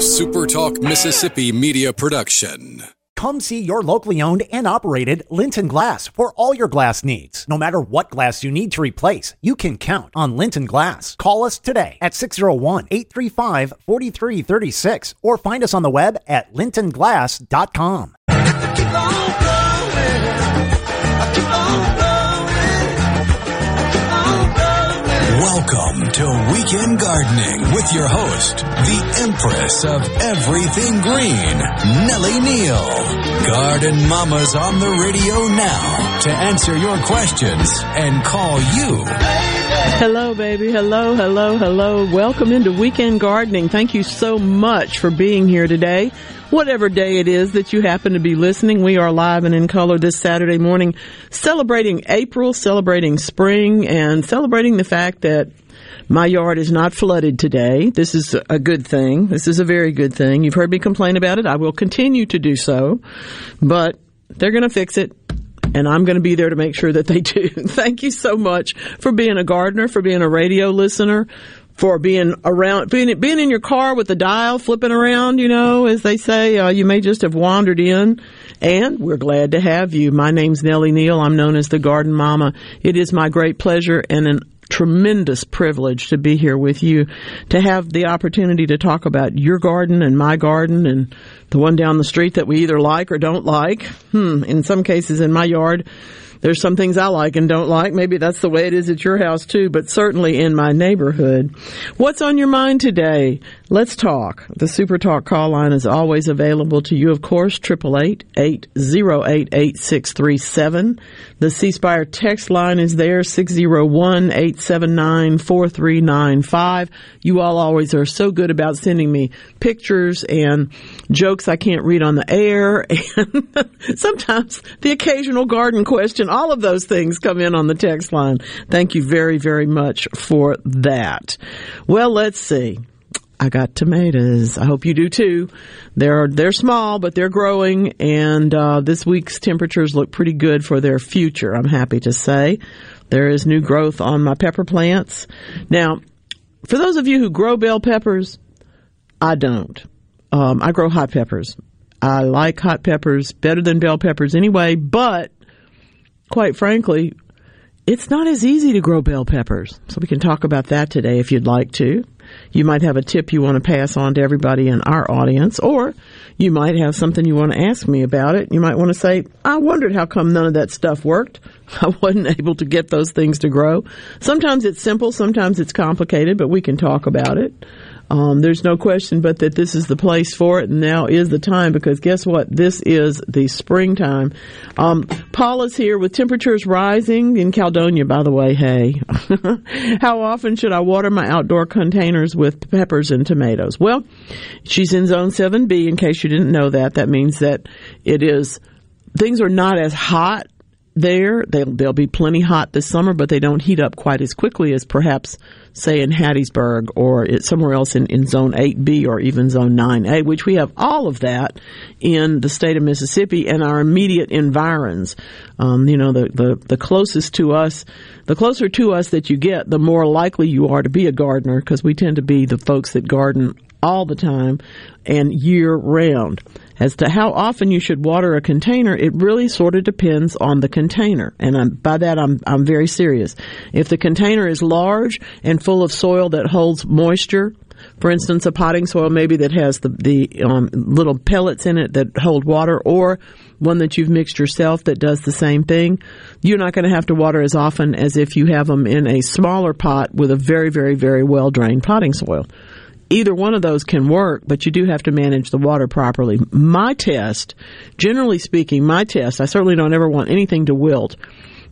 SuperTalk Mississippi media production. Come see your locally owned and operated Linton Glass for all your glass needs. No matter what glass you need to replace, you can count on Linton Glass. Call us today at 601 835 4336 or find us on the web at lintonglass.com. Welcome to Weekend Gardening with your host, the Empress of Everything Green, Nellie Neal. Garden Mama's on the radio now to answer your questions and call you. Hello, baby. Hello, hello, hello. Welcome into Weekend Gardening. Thank you so much for being here today. Whatever day it is that you happen to be listening, we are live and in color this Saturday morning, celebrating April, celebrating spring, and celebrating the fact that my yard is not flooded today. This is a good thing. This is a very good thing. You've heard me complain about it. I will continue to do so, but they're going to fix it and I'm going to be there to make sure that they do. Thank you so much for being a gardener, for being a radio listener, for being around, being, being in your car with the dial flipping around, you know, as they say, uh, you may just have wandered in. And we're glad to have you. My name's Nellie Neal. I'm known as the Garden Mama. It is my great pleasure and an tremendous privilege to be here with you, to have the opportunity to talk about your garden and my garden and the one down the street that we either like or don't like. Hmm, in some cases in my yard, there's some things I like and don't like. Maybe that's the way it is at your house too, but certainly in my neighborhood. What's on your mind today? Let's talk. The Super Talk call line is always available to you, of course, 888-808-8637. The C Spire text line is there, 601-879-4395. You all always are so good about sending me pictures and jokes I can't read on the air and sometimes the occasional garden question. All of those things come in on the text line. Thank you very, very much for that. Well, let's see. I got tomatoes. I hope you do too. They're they're small, but they're growing, and uh, this week's temperatures look pretty good for their future. I'm happy to say there is new growth on my pepper plants. Now, for those of you who grow bell peppers, I don't. Um, I grow hot peppers. I like hot peppers better than bell peppers anyway, but quite frankly, it's not as easy to grow bell peppers. So we can talk about that today if you'd like to. You might have a tip you want to pass on to everybody in our audience, or you might have something you want to ask me about it. You might want to say, I wondered how come none of that stuff worked. I wasn't able to get those things to grow. Sometimes it's simple, sometimes it's complicated, but we can talk about it. Um, there's no question but that this is the place for it, and now is the time because guess what? This is the springtime. Um, Paula's here with temperatures rising in Caledonia, by the way. Hey, how often should I water my outdoor containers with peppers and tomatoes? Well, she's in zone 7B in case you didn't know that. That means that it is, things are not as hot there. They'll, they'll be plenty hot this summer, but they don't heat up quite as quickly as perhaps say in Hattiesburg or somewhere else in, in zone 8B or even zone 9A, which we have all of that in the state of Mississippi and our immediate environs. Um, you know, the, the, the closest to us, the closer to us that you get, the more likely you are to be a gardener because we tend to be the folks that garden all the time and year round. As to how often you should water a container, it really sort of depends on the container. And I'm, by that, I'm, I'm very serious. If the container is large and full of soil that holds moisture, for instance, a potting soil maybe that has the, the um, little pellets in it that hold water, or one that you've mixed yourself that does the same thing, you're not going to have to water as often as if you have them in a smaller pot with a very, very, very well drained potting soil either one of those can work, but you do have to manage the water properly. My test, generally speaking, my test, I certainly don't ever want anything to wilt.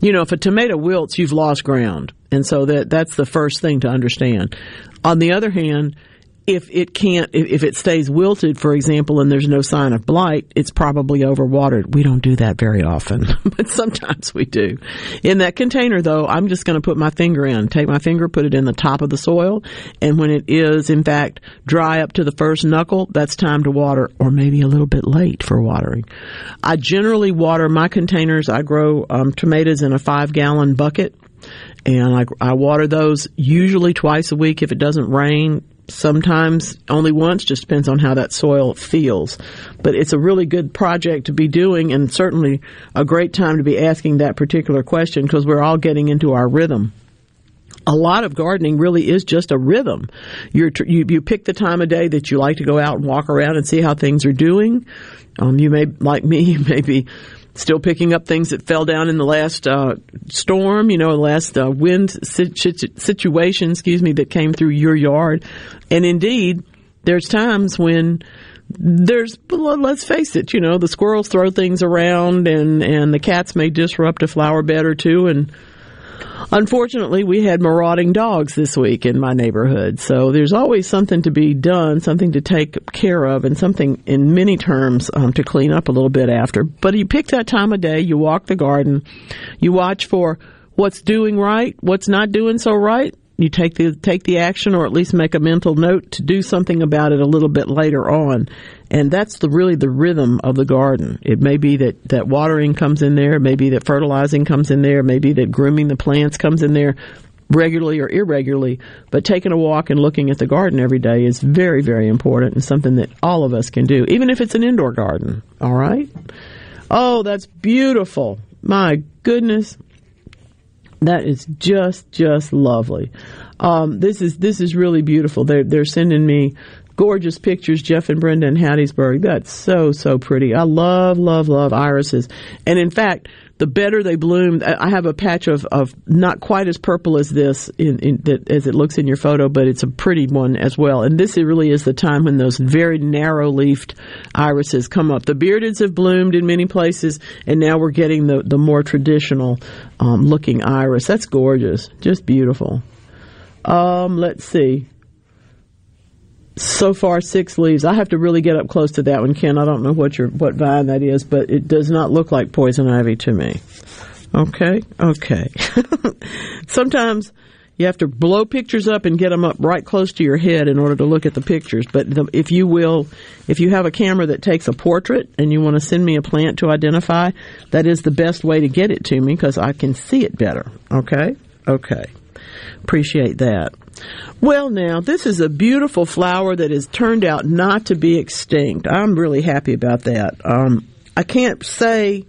You know, if a tomato wilts, you've lost ground. And so that, that's the first thing to understand. On the other hand, if it can't, if it stays wilted, for example, and there's no sign of blight, it's probably overwatered. We don't do that very often, but sometimes we do. In that container, though, I'm just going to put my finger in, take my finger, put it in the top of the soil, and when it is, in fact, dry up to the first knuckle, that's time to water, or maybe a little bit late for watering. I generally water my containers. I grow um, tomatoes in a five gallon bucket and I, I water those usually twice a week if it doesn't rain sometimes only once, just depends on how that soil feels. But it's a really good project to be doing and certainly a great time to be asking that particular question because we're all getting into our rhythm a lot of gardening really is just a rhythm. You're, you you pick the time of day that you like to go out and walk around and see how things are doing. Um, you may, like me, you may be still picking up things that fell down in the last uh, storm, you know, last uh, wind situation, excuse me, that came through your yard. And indeed, there's times when there's let's face it, you know, the squirrels throw things around and and the cats may disrupt a flower bed or two and Unfortunately, we had marauding dogs this week in my neighborhood. So there's always something to be done, something to take care of, and something in many terms um, to clean up a little bit after. But you pick that time of day, you walk the garden, you watch for what's doing right, what's not doing so right, you take the take the action or at least make a mental note to do something about it a little bit later on and that's the really the rhythm of the garden it may be that that watering comes in there maybe that fertilizing comes in there maybe that grooming the plants comes in there regularly or irregularly but taking a walk and looking at the garden every day is very very important and something that all of us can do even if it's an indoor garden all right oh that's beautiful my goodness that is just just lovely. Um, this is this is really beautiful. They're they're sending me gorgeous pictures, Jeff and Brenda in Hattiesburg. That's so so pretty. I love love love irises, and in fact, the better they bloom. I have a patch of, of not quite as purple as this in, in that, as it looks in your photo, but it's a pretty one as well. And this really is the time when those very narrow leafed irises come up. The beardeds have bloomed in many places, and now we're getting the, the more traditional um, looking iris. That's gorgeous, just beautiful. Um, let's see so far six leaves. I have to really get up close to that one, Ken. I don't know what your what vine that is, but it does not look like poison ivy to me. Okay, okay. Sometimes you have to blow pictures up and get them up right close to your head in order to look at the pictures. But the, if you will, if you have a camera that takes a portrait and you want to send me a plant to identify, that is the best way to get it to me because I can see it better. Okay, okay. Appreciate that. Well, now, this is a beautiful flower that has turned out not to be extinct. I'm really happy about that. Um, I can't say,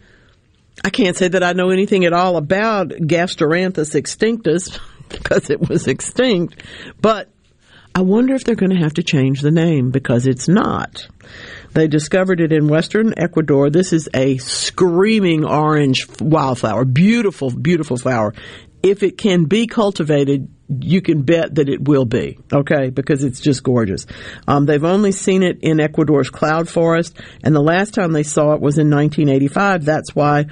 I can't say that I know anything at all about Gasteranthus extinctus because it was extinct, but I wonder if they're going to have to change the name because it's not. They discovered it in western Ecuador. This is a screaming orange wildflower. Beautiful, beautiful flower. If it can be cultivated, you can bet that it will be, okay, because it's just gorgeous. Um, they've only seen it in Ecuador's cloud forest, and the last time they saw it was in 1985. That's why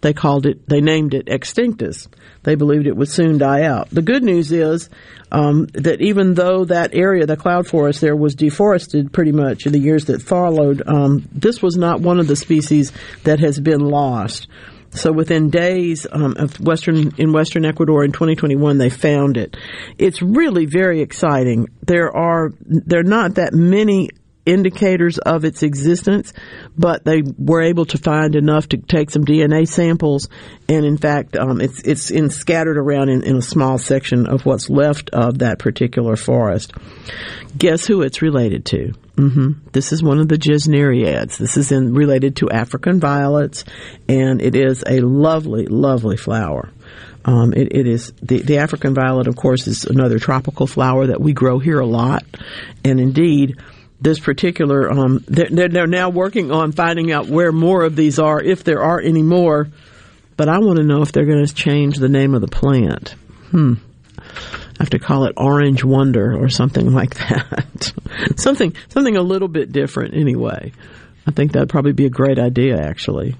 they called it, they named it Extinctus. They believed it would soon die out. The good news is um, that even though that area, the cloud forest there, was deforested pretty much in the years that followed, um, this was not one of the species that has been lost. So within days um, of Western in Western Ecuador in 2021, they found it. It's really very exciting. There are there are not that many indicators of its existence, but they were able to find enough to take some DNA samples, and in fact, um, it's it's in, scattered around in, in, a small section of what's left of that particular forest. Guess who it's related to? Mm-hmm. This is one of the gesneriads. This is in, related to African violets, and it is a lovely, lovely flower. Um, it, it is the, the African violet, of course, is another tropical flower that we grow here a lot, and indeed, this particular um, they're, they're now working on finding out where more of these are, if there are any more. But I want to know if they're going to change the name of the plant. Hmm I have to call it Orange Wonder or something like that. something something a little bit different anyway. I think that'd probably be a great idea actually.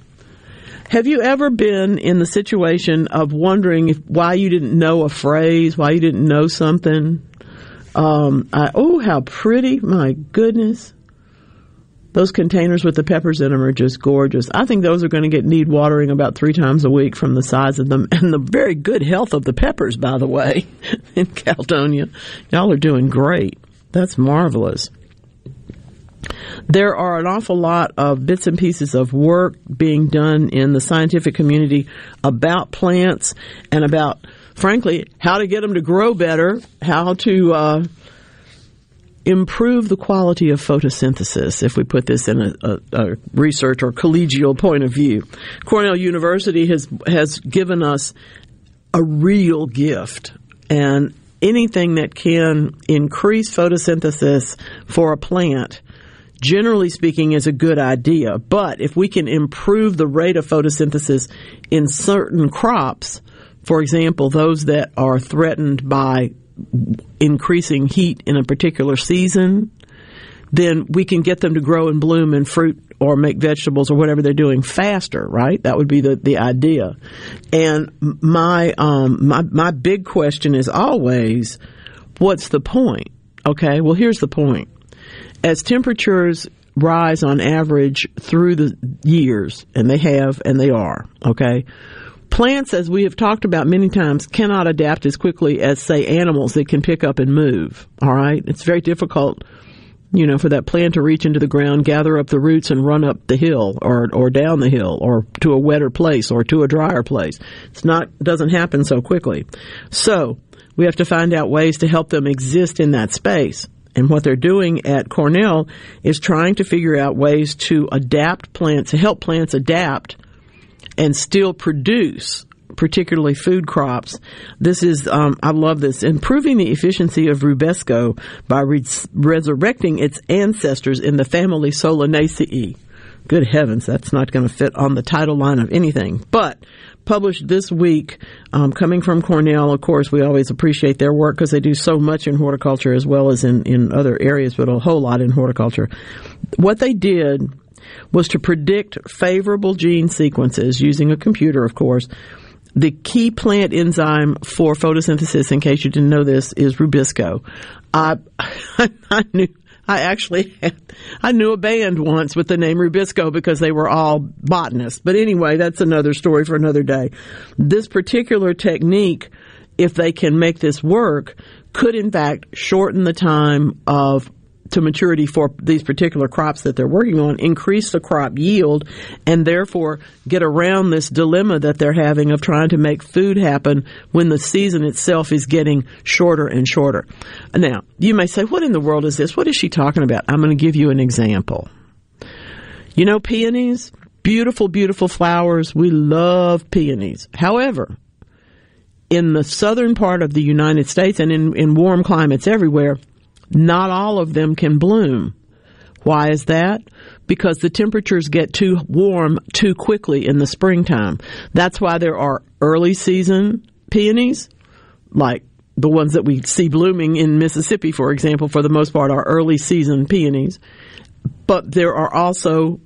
Have you ever been in the situation of wondering if, why you didn't know a phrase, why you didn't know something? Um, I, oh, how pretty! My goodness, those containers with the peppers in them are just gorgeous. I think those are going to get need watering about three times a week from the size of them and the very good health of the peppers, by the way, in Caledonia. Y'all are doing great. That's marvelous. There are an awful lot of bits and pieces of work being done in the scientific community about plants and about, frankly, how to get them to grow better, how to uh, improve the quality of photosynthesis, if we put this in a, a, a, research or collegial point of view. Cornell University has, has given us a real gift and anything that can increase photosynthesis for a plant generally speaking is a good idea. But if we can improve the rate of photosynthesis in certain crops, for example, those that are threatened by increasing heat in a particular season, then we can get them to grow and bloom and fruit or make vegetables or whatever they're doing faster, right? That would be the, the idea. And my, um, my, my big question is always, what's the point? Okay, well here's the point. As temperatures rise on average through the years, and they have and they are, okay, Plants, as we have talked about many times, cannot adapt as quickly as, say, animals that can pick up and move. All right? It's very difficult, you know, for that plant to reach into the ground, gather up the roots, and run up the hill or, or down the hill or to a wetter place or to a drier place. It's not, doesn't happen so quickly. So, we have to find out ways to help them exist in that space. And what they're doing at Cornell is trying to figure out ways to adapt plants, to help plants adapt and still produce particularly food crops. This is, um, I love this, improving the efficiency of Rubisco by re- resurrecting its ancestors in the family Solanaceae. Good heavens, that's not going to fit on the title line of anything. But published this week, um, coming from Cornell, of course, we always appreciate their work because they do so much in horticulture as well as in, in other areas, but a whole lot in horticulture. What they did was to predict favorable gene sequences using a computer, of course. The key plant enzyme for photosynthesis, in case you didn't know this, is Rubisco. I, I knew, I actually had, I knew a band once with the name Rubisco because they were all botanists. But anyway, that's another story for another day. This particular technique, if they can make this work, could in fact shorten the time of to maturity for these particular crops that they're working on, increase the crop yield, and therefore get around this dilemma that they're having of trying to make food happen when the season itself is getting shorter and shorter. Now, you may say, what in the world is this? What is she talking about? I'm going to give you an example. You know peonies? Beautiful, beautiful flowers. We love peonies. However, in the southern part of the United States and in, in warm climates everywhere, not all of them can bloom. Why is that? Because the temperatures get too warm too quickly in the springtime. That's why there are early season peonies, like the ones that we see blooming in Mississippi, for example, for the most part are early season peonies. But there are also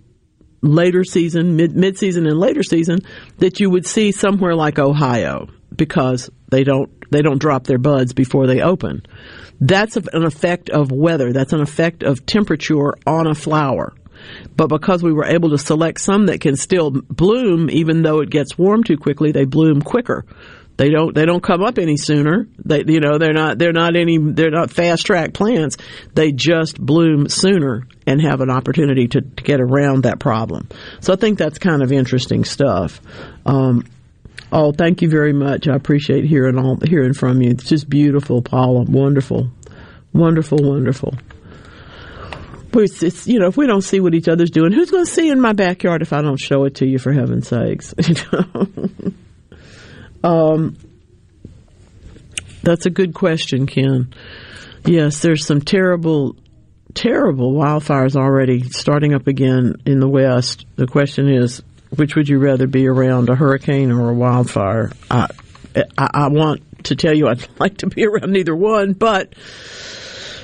later season, mid, season and later season that you would see somewhere like Ohio because they don't, they don't drop their buds before they open. That's an effect of weather. That's an effect of temperature on a flower. But because we were able to select some that can still bloom, even though it gets warm too quickly, they bloom quicker. They don't they don't come up any sooner. They you know they're not they're not any they're not fast track plants. They just bloom sooner and have an opportunity to, to get around that problem. So I think that's kind of interesting stuff. Um, Oh, thank you very much. I appreciate hearing all hearing from you. It's just beautiful, Paula. Wonderful, wonderful, wonderful. But it's, it's, you know, if we don't see what each other's doing, who's going to see in my backyard if I don't show it to you? For heaven's sakes, um, that's a good question, Ken. Yes, there's some terrible, terrible wildfires already starting up again in the West. The question is, which would you rather be around, a hurricane or a wildfire? I, I, I want to tell you I'd like to be around neither one, but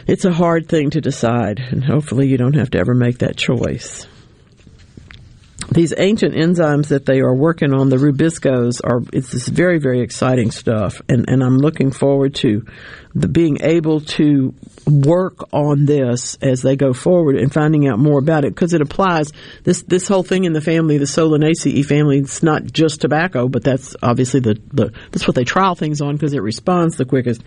it's a hard thing to decide, and hopefully you don't have to ever make that choice. These ancient enzymes that they are working on, the rubiscos, are it's this very very exciting stuff, and and I'm looking forward to the being able to work on this as they go forward and finding out more about it. Because it applies this this whole thing in the family the solanaceae family it's not just tobacco but that's obviously the, the that's what they trial things on because it responds the quickest.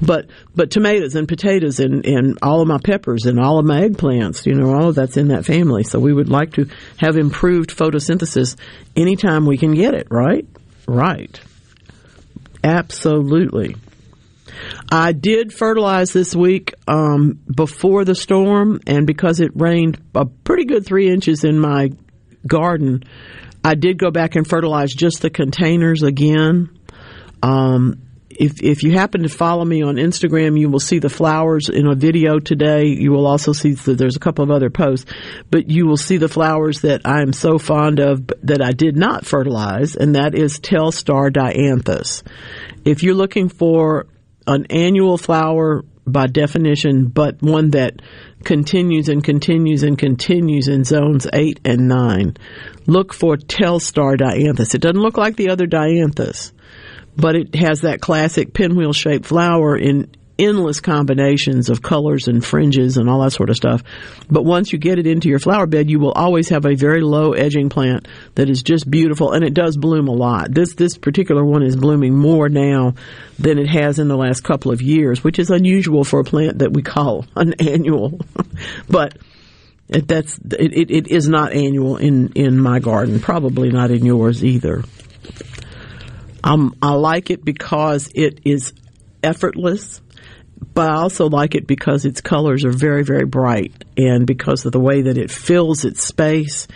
But but tomatoes and potatoes and and all of my peppers and all of my eggplants you know all of that's in that family. So we would like to have improved photosynthesis anytime we can get it right? Right. Absolutely. I did fertilize this week um, before the storm, and because it rained a pretty good three inches in my garden, I did go back and fertilize just the containers again. Um, if if you happen to follow me on Instagram, you will see the flowers in a video today. You will also see that there's a couple of other posts, but you will see the flowers that I am so fond of that I did not fertilize, and that is Telstar dianthus. If you're looking for an annual flower by definition, but one that continues and continues and continues in zones 8 and 9. Look for Telstar dianthus. It doesn't look like the other dianthus but it has that classic pinwheel shaped flower in endless combinations of colors and fringes and all that sort of stuff. But once you get it into your flower bed, you will always have a very low edging plant that is just beautiful and it does bloom a lot. This this particular one is blooming more now than it has in the last couple of years, which is unusual for a plant that we call an annual. but it, that's it, it, is not annual in in my garden, probably not in yours either. Um, I like it because it is effortless, but I also like it because its colors are very, very bright and because of the way that it fills its space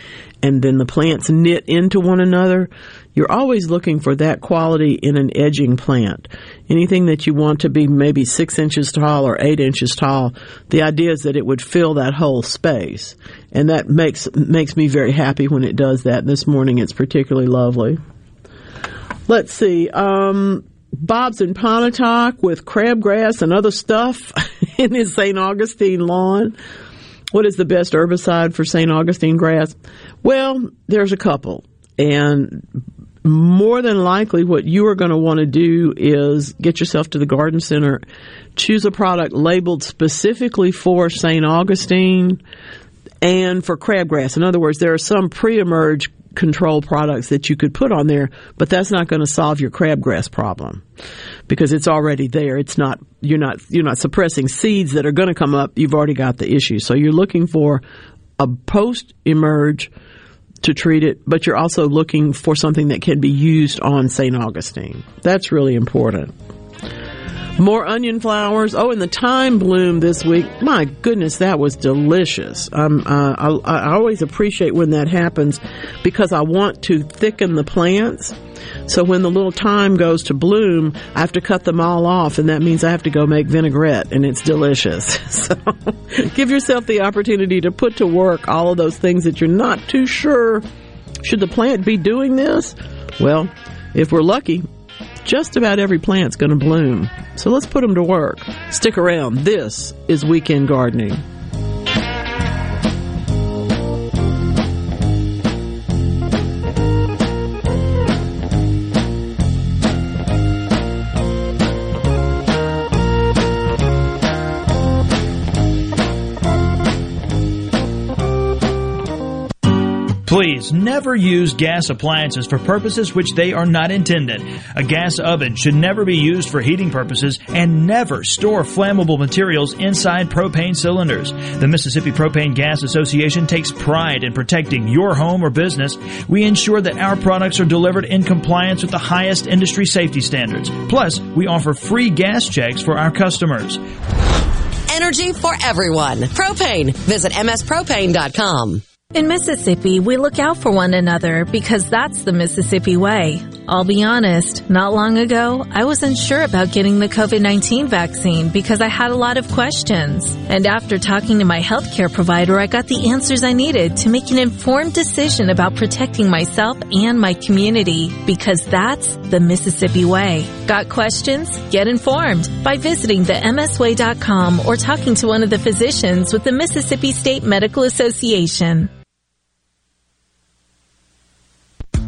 and then the plants knit into one another. You're always looking for that quality in an edging plant. Anything that you want to be maybe six inches tall or eight inches tall, the idea is that it would fill that whole space. And that makes, makes me very happy when it does that. This morning it's particularly lovely. Let's see. Um, Bob's in Pontotoc with crabgrass and other stuff in his St. Augustine lawn. What is the best herbicide for St. Augustine grass? Well, there's a couple. And more than likely, what you are going to want to do is get yourself to the garden center, choose a product labeled specifically for St. Augustine and for crabgrass. In other words, there are some pre-emerge control products that you could put on there, but that's not going to solve your crabgrass problem because it's already there. It's not you're not you're not suppressing seeds that are going to come up. You've already got the issue. So you're looking for a post emerge to treat it, but you're also looking for something that can be used on St. Augustine. That's really important. More onion flowers. Oh, and the thyme bloom this week. My goodness, that was delicious. Um, uh, I, I always appreciate when that happens because I want to thicken the plants. So when the little thyme goes to bloom, I have to cut them all off, and that means I have to go make vinaigrette, and it's delicious. So give yourself the opportunity to put to work all of those things that you're not too sure. Should the plant be doing this? Well, if we're lucky, just about every plant's going to bloom. So let's put them to work. Stick around. This is Weekend Gardening. Please never use gas appliances for purposes which they are not intended. A gas oven should never be used for heating purposes and never store flammable materials inside propane cylinders. The Mississippi Propane Gas Association takes pride in protecting your home or business. We ensure that our products are delivered in compliance with the highest industry safety standards. Plus, we offer free gas checks for our customers. Energy for everyone. Propane. Visit mspropane.com. In Mississippi, we look out for one another because that's the Mississippi way. I'll be honest, not long ago, I wasn't sure about getting the COVID-19 vaccine because I had a lot of questions. And after talking to my healthcare provider, I got the answers I needed to make an informed decision about protecting myself and my community because that's the Mississippi way. Got questions? Get informed by visiting the msway.com or talking to one of the physicians with the Mississippi State Medical Association.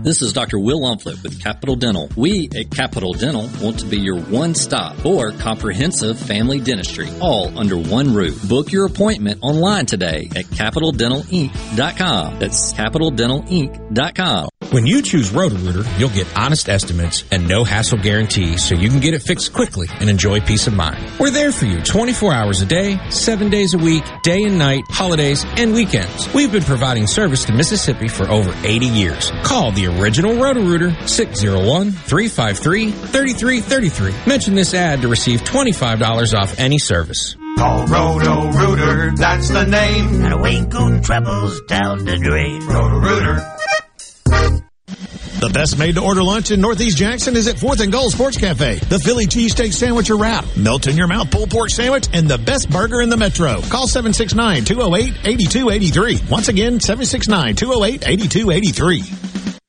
This is Dr. Will Umflett with Capital Dental. We at Capital Dental want to be your one-stop for comprehensive family dentistry, all under one roof. Book your appointment online today at capitaldentalinc.com. That's capitaldentalinc.com. When you choose Roto-Rooter, you'll get honest estimates and no hassle guarantee so you can get it fixed quickly and enjoy peace of mind. We're there for you 24 hours a day, 7 days a week, day and night, holidays, and weekends. We've been providing service to Mississippi for over 80 years. Call the original Roto-Rooter 601-353-3333. Mention this ad to receive $25 off any service. Call Roto Rooter, that's the name. And away go troubles down the drain. Roto Rooter. The best made to order lunch in Northeast Jackson is at 4th and Gold Sports Cafe. The Philly cheesesteak sandwich or wrap, melt in your mouth pulled pork sandwich, and the best burger in the metro. Call 769-208-8283. Once again, 769-208-8283.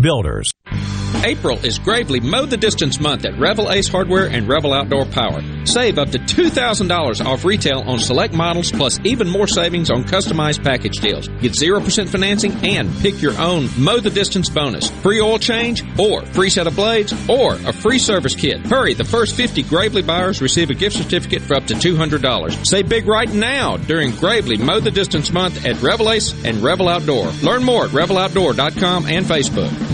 Builders. April is Gravely Mow the Distance month at Revel Ace Hardware and Revel Outdoor Power. Save up to $2,000 off retail on select models plus even more savings on customized package deals. Get 0% financing and pick your own Mow the Distance bonus. Free oil change or free set of blades or a free service kit. Hurry, the first 50 Gravely buyers receive a gift certificate for up to $200. Say big right now during Gravely Mow the Distance month at Revel Ace and Revel Outdoor. Learn more at reveloutdoor.com and Facebook.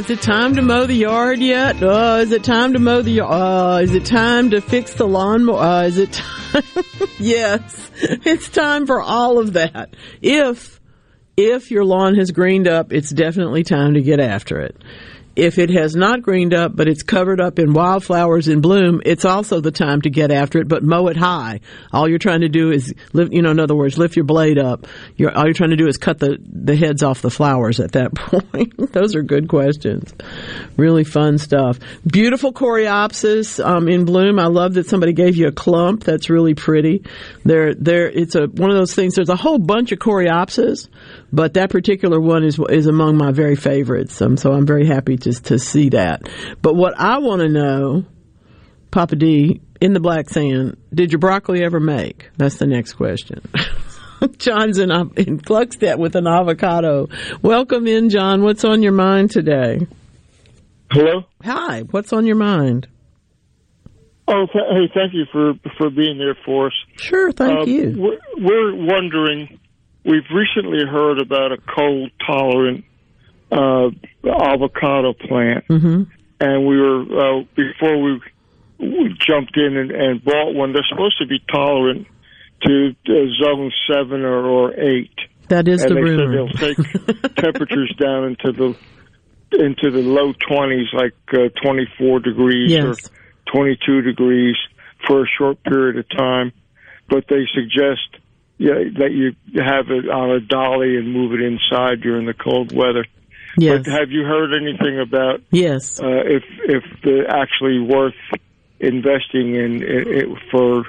is it time to mow the yard yet? Uh, is it time to mow the yard? Uh, is it time to fix the lawnmower? Uh, is it time? yes, it's time for all of that. If, if your lawn has greened up, it's definitely time to get after it. If it has not greened up, but it's covered up in wildflowers in bloom, it's also the time to get after it, but mow it high. All you're trying to do is lift, you know, in other words, lift your blade up. You're, all you're trying to do is cut the, the heads off the flowers at that point. Those are good questions. Really fun stuff. Beautiful coreopsis, um, in bloom. I love that somebody gave you a clump. That's really pretty. There, there, it's a, one of those things. There's a whole bunch of coreopsis, but that particular one is, is among my very favorites. Um, so I'm very happy to, to see that. But what I want to know, Papa D, in the black sand, did your broccoli ever make? That's the next question. John's in, in Gluckstadt with an avocado. Welcome in, John. What's on your mind today? Hello. Hi. What's on your mind? Oh, th- hey, thank you for for being there for us. Sure, thank Uh, you. We're, we're wondering. We've recently heard about a cold tolerant uh, avocado plant, Mm-hmm. and we were uh, before we, we jumped in and, and bought one. They're supposed to be tolerant to uh, zone seven or, or eight. That is and the they rumor. said they'll take temperatures down into the into the low twenties, like uh, twenty four degrees Yes. or twenty two degrees for a short period of time. But they suggest yeah, that you have it on a dolly and move it inside during the cold weather. Yes. But have you heard anything about Yes. uh, if if they're actually worth investing in, in for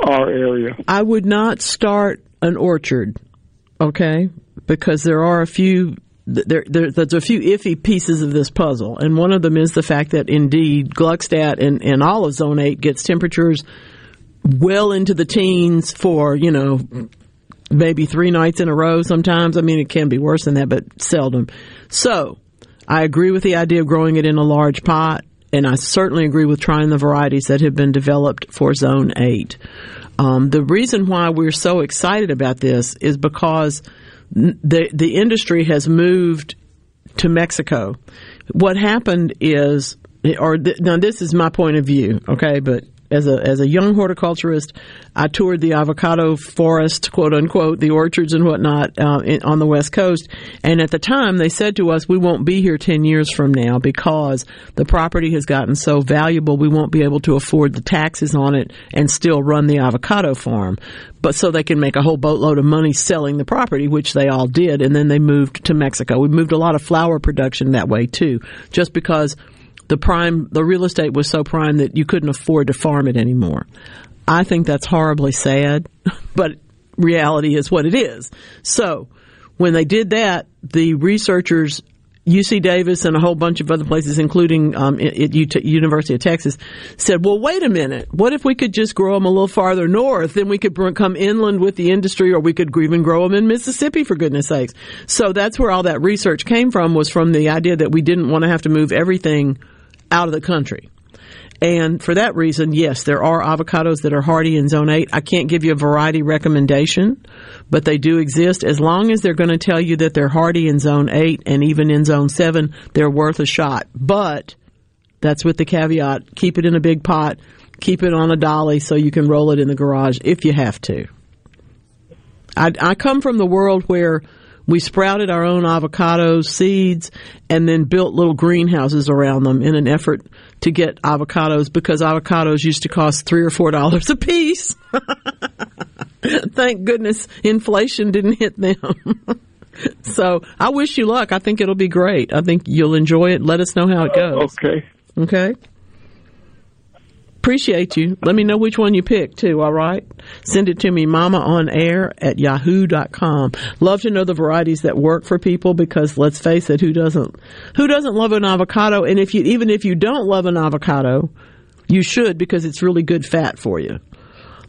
our area? I would not start an orchard, okay? Because there are a few there, there, there's a few iffy pieces of this puzzle, and one of them is the fact that indeed Gluckstadt and, and all of Zone 8 gets temperatures well into the teens for, you know, maybe three nights in a row sometimes. I mean, it can be worse than that, but seldom. So, I agree with the idea of growing it in a large pot, and I certainly agree with trying the varieties that have been developed for Zone 8. Um, the reason why we're so excited about this is because the the industry has moved to Mexico. What happened is, or th- now this is my point of view, okay, but as a as a young horticulturist, I toured the avocado forest, quote unquote, the orchards and whatnot uh, in, on the west coast. And at the time, they said to us, "We won't be here ten years from now because the property has gotten so valuable, we won't be able to afford the taxes on it and still run the avocado farm." But so they can make a whole boatload of money selling the property, which they all did, and then they moved to Mexico. We moved a lot of flower production that way too, just because the prime, the real estate was so prime that you couldn't afford to farm it anymore. I think that's horribly sad, but reality is what it is. So when they did that, the researchers UC Davis and a whole bunch of other places, including um, at University of Texas, said, "Well, wait a minute. What if we could just grow them a little farther north? Then we could come inland with the industry, or we could even grow them in Mississippi, for goodness sakes." So that's where all that research came from. Was from the idea that we didn't want to have to move everything out of the country. And for that reason, yes, there are avocados that are hardy in zone 8. I can't give you a variety recommendation, but they do exist. As long as they're going to tell you that they're hardy in zone 8 and even in zone 7, they're worth a shot. But that's with the caveat keep it in a big pot, keep it on a dolly so you can roll it in the garage if you have to. I, I come from the world where we sprouted our own avocado seeds and then built little greenhouses around them in an effort to get avocados because avocados used to cost three or four dollars a piece. Thank goodness inflation didn't hit them. so I wish you luck. I think it'll be great. I think you'll enjoy it. Let us know how it goes. Okay. Okay. Appreciate you. Let me know which one you pick too, all right? Send it to me, mama on air at yahoo.com. Love to know the varieties that work for people because let's face it, who doesn't, who doesn't love an avocado? And if you, even if you don't love an avocado, you should because it's really good fat for you.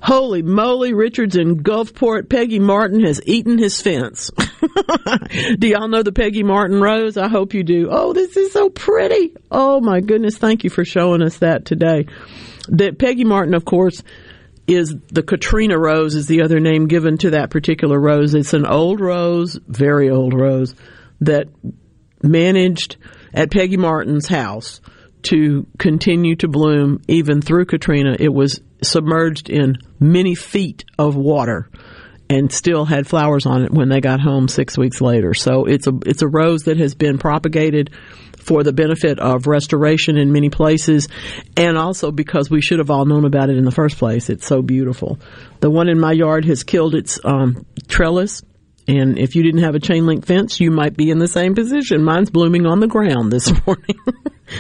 Holy moly, Richards in Gulfport, Peggy Martin has eaten his fence. do y'all know the Peggy Martin rose? I hope you do. Oh, this is so pretty. Oh my goodness. Thank you for showing us that today that Peggy Martin, of course, is the Katrina rose is the other name given to that particular rose. It's an old rose, very old rose that managed at Peggy Martin's house to continue to bloom even through Katrina. It was submerged in many feet of water and still had flowers on it when they got home six weeks later. So it's a it's a rose that has been propagated for the benefit of restoration in many places, and also because we should have all known about it in the first place. It's so beautiful. The one in my yard has killed its um, trellis. And if you didn't have a chain link fence, you might be in the same position. Mine's blooming on the ground this morning.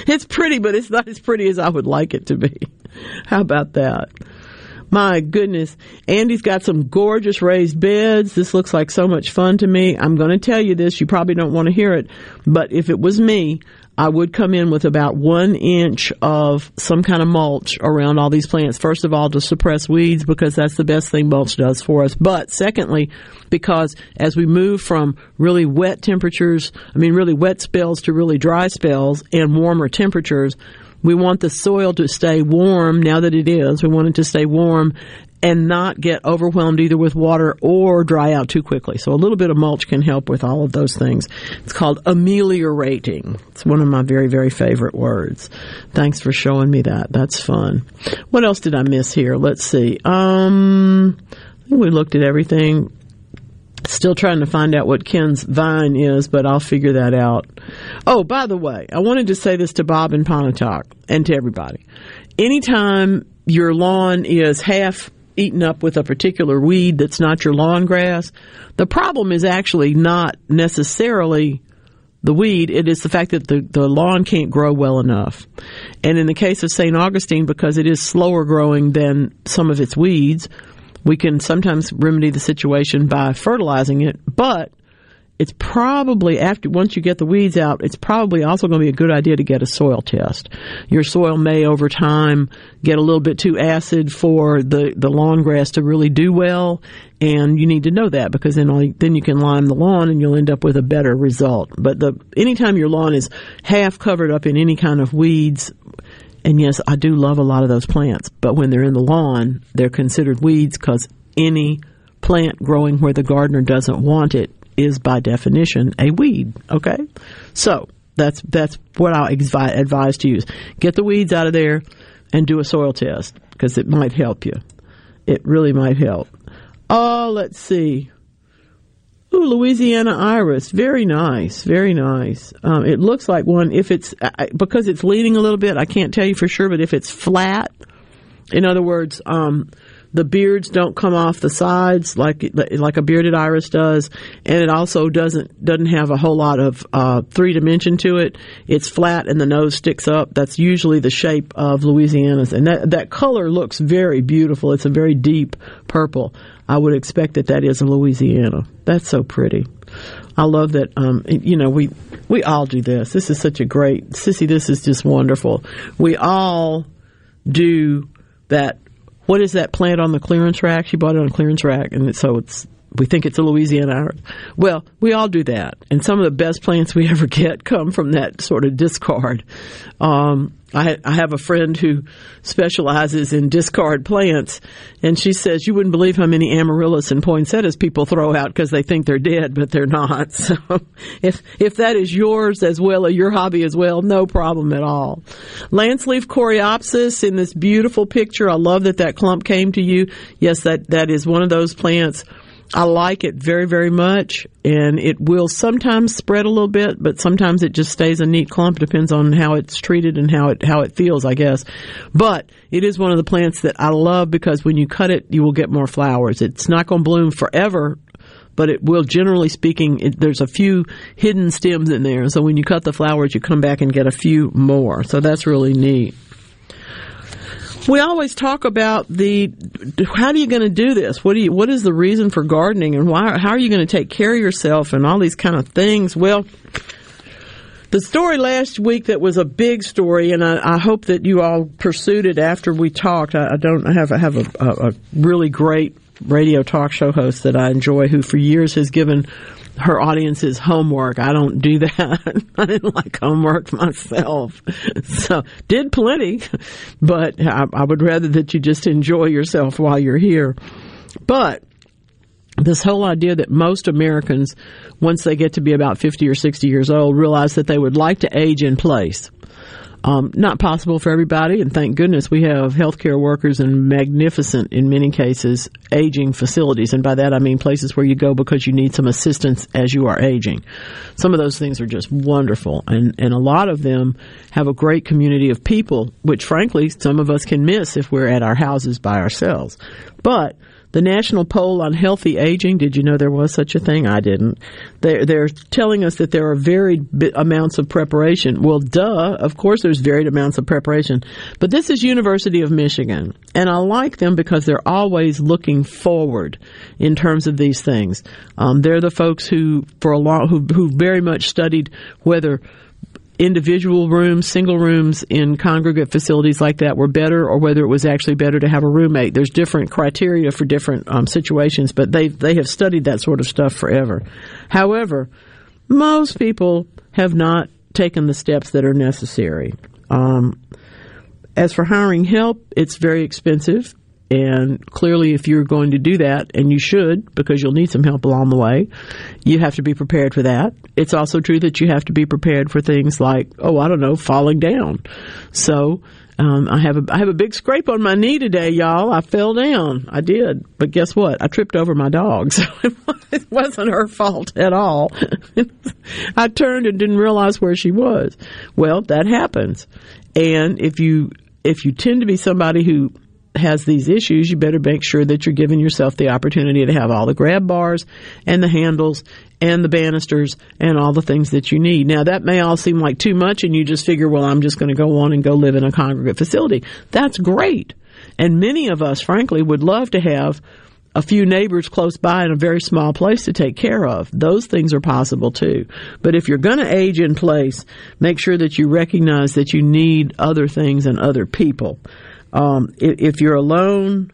it's pretty, but it's not as pretty as I would like it to be. How about that? My goodness. Andy's got some gorgeous raised beds. This looks like so much fun to me. I'm going to tell you this. You probably don't want to hear it, but if it was me, I would come in with about one inch of some kind of mulch around all these plants. First of all, to suppress weeds because that's the best thing mulch does for us. But secondly, because as we move from really wet temperatures, I mean really wet spells to really dry spells and warmer temperatures, we want the soil to stay warm now that it is. We want it to stay warm and not get overwhelmed either with water or dry out too quickly. So a little bit of mulch can help with all of those things. It's called ameliorating. It's one of my very, very favorite words. Thanks for showing me that. That's fun. What else did I miss here? Let's see. Um, we looked at everything. Still trying to find out what Ken's vine is, but I'll figure that out. Oh, by the way, I wanted to say this to Bob and Pontotoc and to everybody. Anytime your lawn is half eaten up with a particular weed that's not your lawn grass, the problem is actually not necessarily the weed, it is the fact that the, the lawn can't grow well enough. And in the case of St. Augustine, because it is slower growing than some of its weeds, we can sometimes remedy the situation by fertilizing it, but it's probably after once you get the weeds out, it's probably also going to be a good idea to get a soil test. Your soil may over time get a little bit too acid for the the lawn grass to really do well, and you need to know that because then all, then you can lime the lawn and you'll end up with a better result. But the anytime your lawn is half covered up in any kind of weeds, and yes, I do love a lot of those plants, but when they're in the lawn, they're considered weeds because any plant growing where the gardener doesn't want it is by definition a weed. Okay, so that's that's what I advise to use. Get the weeds out of there and do a soil test because it might help you. It really might help. Oh, let's see. Ooh, Louisiana iris, very nice, very nice. Um, it looks like one. If it's because it's leaning a little bit, I can't tell you for sure. But if it's flat, in other words, um, the beards don't come off the sides like like a bearded iris does, and it also doesn't doesn't have a whole lot of uh, three dimension to it. It's flat and the nose sticks up. That's usually the shape of Louisiana's, and that that color looks very beautiful. It's a very deep purple. I would expect that that is a Louisiana. That's so pretty. I love that. Um, you know, we we all do this. This is such a great sissy. This is just wonderful. We all do that what is that plant on the clearance rack? She bought it on a clearance rack, and so it's we think it's a Louisiana. Well, we all do that, and some of the best plants we ever get come from that sort of discard. Um, I, I have a friend who specializes in discard plants, and she says you wouldn't believe how many amaryllis and poinsettias people throw out because they think they're dead, but they're not. So, if if that is yours as well, or your hobby as well, no problem at all. Lance leaf coreopsis in this beautiful picture. I love that that clump came to you. Yes, that that is one of those plants I like it very, very much, and it will sometimes spread a little bit, but sometimes it just stays a neat clump. Depends on how it's treated and how it how it feels, I guess. But it is one of the plants that I love because when you cut it, you will get more flowers. It's not going to bloom forever, but it will generally speaking it, there's a few hidden stems in there so when you cut the flowers you come back and get a few more so that's really neat we always talk about the how are you going to do this? What do you what is the reason for gardening and why how are you going to take care of yourself and all these kind of things? Well, the story last week that was a big story, and I, I hope that you all pursued it after we talked. I, I don't have I have a, a, a really great radio talk show host that I enjoy who for years has given her audience's homework. I don't do that. I didn't like homework myself. So did plenty, but I, I would rather that you just enjoy yourself while you're here. But this whole idea that most Americans, once they get to be about 50 or 60 years old, realize that they would like to age in place. Um, not possible for everybody, and thank goodness we have healthcare workers in magnificent, in many cases, aging facilities. And by that I mean places where you go because you need some assistance as you are aging. Some of those things are just wonderful, and, and a lot of them have a great community of people, which frankly some of us can miss if we're at our houses by ourselves. But the National Poll on Healthy Aging, did you know there was such a thing? I didn't. They're, they're telling us that there are varied amounts of preparation. Well, duh, of course there's varied amounts of preparation. But this is University of Michigan. And I like them because they're always looking forward in terms of these things. Um, they're the folks who, for a long, who, who very much studied whether individual rooms, single rooms in congregate facilities like that were better, or whether it was actually better to have a roommate. There's different criteria for different um, situations, but they they have studied that sort of stuff forever. However, most people have not taken the steps that are necessary. Um, as for hiring help, it's very expensive. And clearly, if you're going to do that, and you should, because you'll need some help along the way, you have to be prepared for that. It's also true that you have to be prepared for things like, oh, I don't know, falling down. So, um, I have a I have a big scrape on my knee today, y'all. I fell down. I did, but guess what? I tripped over my dog, so it wasn't her fault at all. I turned and didn't realize where she was. Well, that happens, and if you if you tend to be somebody who has these issues, you better make sure that you're giving yourself the opportunity to have all the grab bars and the handles and the banisters and all the things that you need. Now that may all seem like too much and you just figure, well, I'm just going to go on and go live in a congregate facility. That's great. And many of us, frankly, would love to have a few neighbors close by in a very small place to take care of. Those things are possible too. But if you're going to age in place, make sure that you recognize that you need other things and other people. Um, if, if you're alone,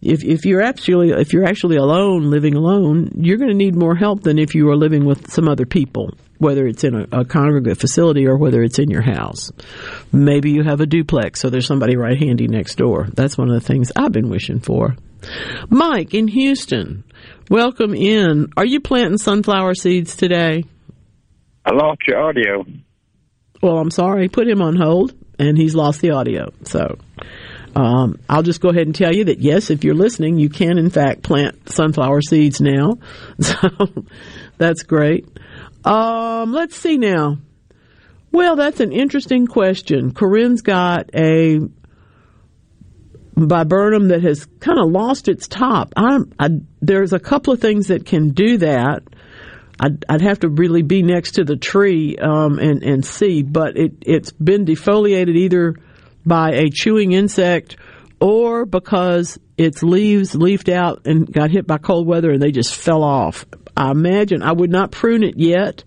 if if you're actually if you're actually alone, living alone, you're going to need more help than if you are living with some other people, whether it's in a, a congregate facility or whether it's in your house. Maybe you have a duplex, so there's somebody right handy next door. That's one of the things I've been wishing for. Mike in Houston, welcome in. Are you planting sunflower seeds today? I lost your audio. Well, I'm sorry. Put him on hold, and he's lost the audio. So um, I'll just go ahead and tell you that yes, if you're listening, you can in fact plant sunflower seeds now. So that's great. Um, let's see now. Well, that's an interesting question. Corinne's got a viburnum that has kind of lost its top. I, there's a couple of things that can do that. I'd, I'd have to really be next to the tree um, and and see, but it it's been defoliated either by a chewing insect or because its leaves leafed out and got hit by cold weather and they just fell off. I imagine I would not prune it yet.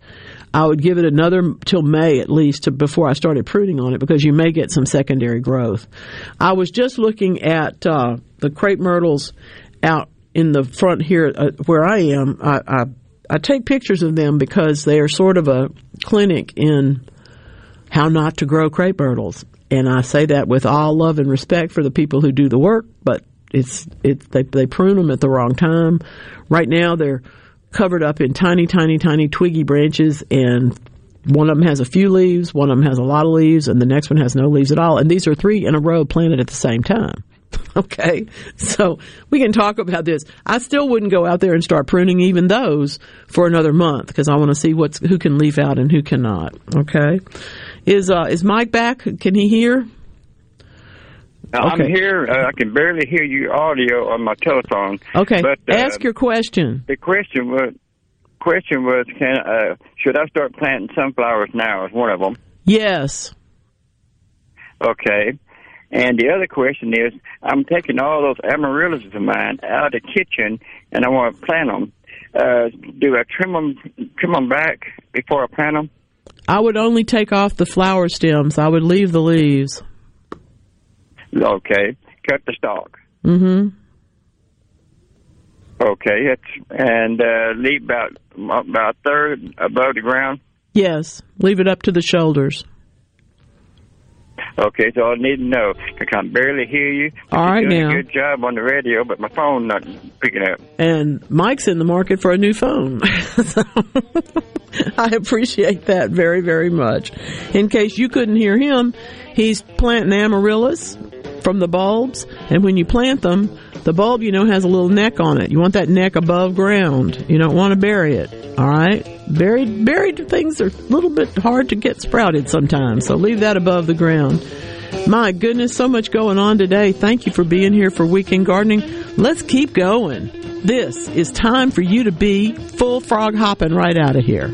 I would give it another till May at least to, before I started pruning on it because you may get some secondary growth. I was just looking at uh, the crepe myrtles out in the front here uh, where I am. I, I I take pictures of them because they are sort of a clinic in how not to grow crepe myrtles. And I say that with all love and respect for the people who do the work, but it's it's they they prune them at the wrong time. Right now they're covered up in tiny, tiny, tiny twiggy branches, and one of them has a few leaves, one of them has a lot of leaves, and the next one has no leaves at all. And these are three in a row planted at the same time. Okay, so we can talk about this. I still wouldn't go out there and start pruning even those for another month because I want to see what's who can leave out and who cannot. Okay, is uh, is Mike back? Can he hear? I'm here. Uh, I can barely hear your audio on my telephone. Okay, but, uh, ask your question. The question was, question was, can uh, should I start planting sunflowers now? Is one of them. Yes. Okay. And the other question is, I'm taking all those amaryllis of mine out of the kitchen, and I want to plant them. Uh, do I trim them, trim them back before I plant them? I would only take off the flower stems. I would leave the leaves. Okay. Cut the stalk. Mm-hmm. Okay. That's, and uh, leave about about a third above the ground. Yes. Leave it up to the shoulders. Okay, so I need to know. I can barely hear you. All right, You're doing now. a good job on the radio, but my phone not picking up. And Mike's in the market for a new phone. So, I appreciate that very, very much. In case you couldn't hear him, he's planting amaryllis from the bulbs. And when you plant them, the bulb, you know, has a little neck on it. You want that neck above ground. You don't want to bury it. All right? Buried, buried things are a little bit hard to get sprouted sometimes. So leave that above the ground. My goodness, so much going on today. Thank you for being here for Weekend Gardening. Let's keep going. This is time for you to be full frog hopping right out of here.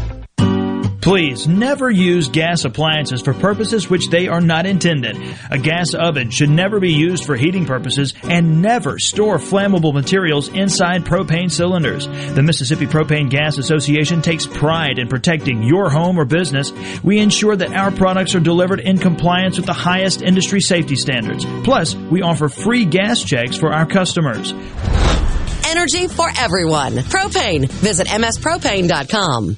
Please never use gas appliances for purposes which they are not intended. A gas oven should never be used for heating purposes and never store flammable materials inside propane cylinders. The Mississippi Propane Gas Association takes pride in protecting your home or business. We ensure that our products are delivered in compliance with the highest industry safety standards. Plus, we offer free gas checks for our customers. Energy for everyone. Propane. Visit mspropane.com.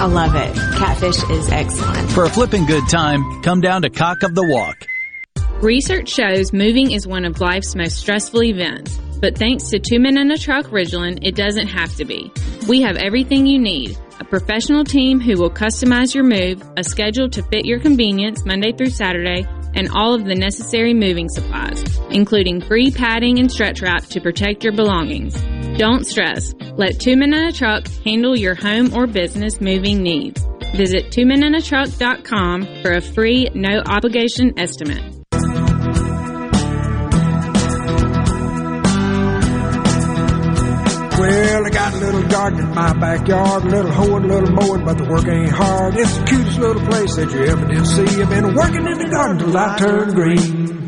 I love it. Catfish is excellent. For a flipping good time, come down to Cock of the Walk. Research shows moving is one of life's most stressful events, but thanks to Two Men in a Truck Ridgeland, it doesn't have to be. We have everything you need. A professional team who will customize your move, a schedule to fit your convenience Monday through Saturday, and all of the necessary moving supplies, including free padding and stretch wrap to protect your belongings. Don't stress. Let Two Men in a Truck handle your home or business moving needs. Visit twomeninatruck.com for a free, no obligation estimate. Well, I got a little garden in my backyard, a little hoeing, a little mowing, but the work ain't hard. It's the cutest little place that you ever did see. I've been working in the garden till I turned green.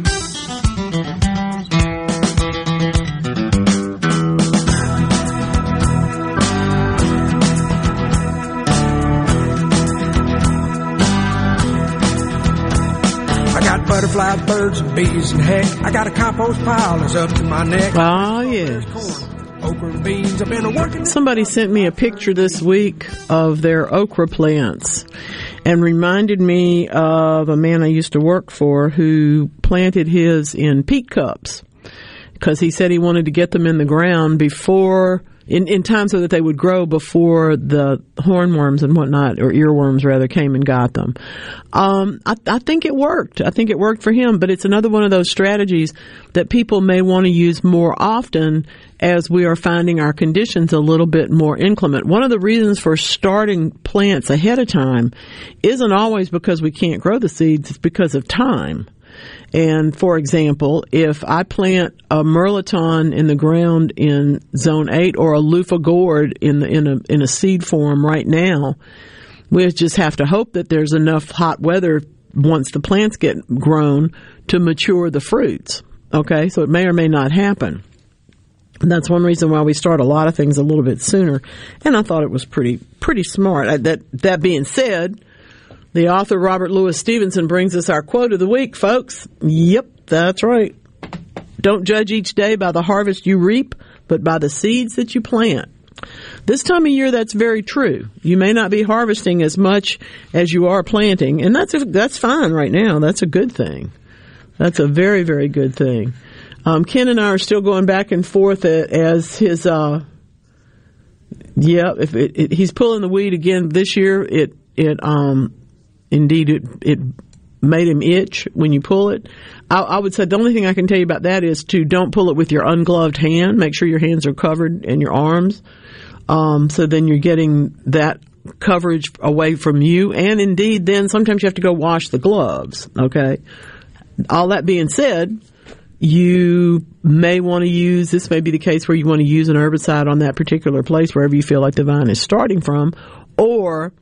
Butterflies, birds, and bees, and heck, I got a compost pile that's up to my neck. Oh, yes. Okra and beans, I've been working. Somebody sent me a picture this week of their okra plants and reminded me of a man I used to work for who planted his in peat cups because he said he wanted to get them in the ground before in, in time so that they would grow before the hornworms and whatnot, or earworms rather, came and got them. Um, I, I think it worked. I think it worked for him, but it's another one of those strategies that people may want to use more often as we are finding our conditions a little bit more inclement. One of the reasons for starting plants ahead of time isn't always because we can't grow the seeds, it's because of time. And for example, if I plant a mirliton in the ground in zone eight or a loofah gourd in the, in a in a seed form right now, we just have to hope that there's enough hot weather once the plants get grown to mature the fruits. Okay, so it may or may not happen. And that's one reason why we start a lot of things a little bit sooner. And I thought it was pretty pretty smart. That that being said, the author Robert Louis Stevenson brings us our quote of the week, folks. Yep, that's right. Don't judge each day by the harvest you reap, but by the seeds that you plant. This time of year, that's very true. You may not be harvesting as much as you are planting, and that's a, that's fine right now. That's a good thing. That's a very, very good thing. Um, Ken and I are still going back and forth as his, uh, yeah, if it, it, he's pulling the weed again this year, it, it, um, indeed, it, it made him itch when you pull it. I, I, would say the only thing I can tell you about that is to don't pull it with your ungloved hand. Make sure your hands are covered and your arms. Um, so then you're getting that coverage away from you. And indeed, then sometimes you have to go wash the gloves. Okay. All that being said, you may want to use, this may be the case where you want to use an herbicide on that particular place, wherever you feel like the vine is starting from, or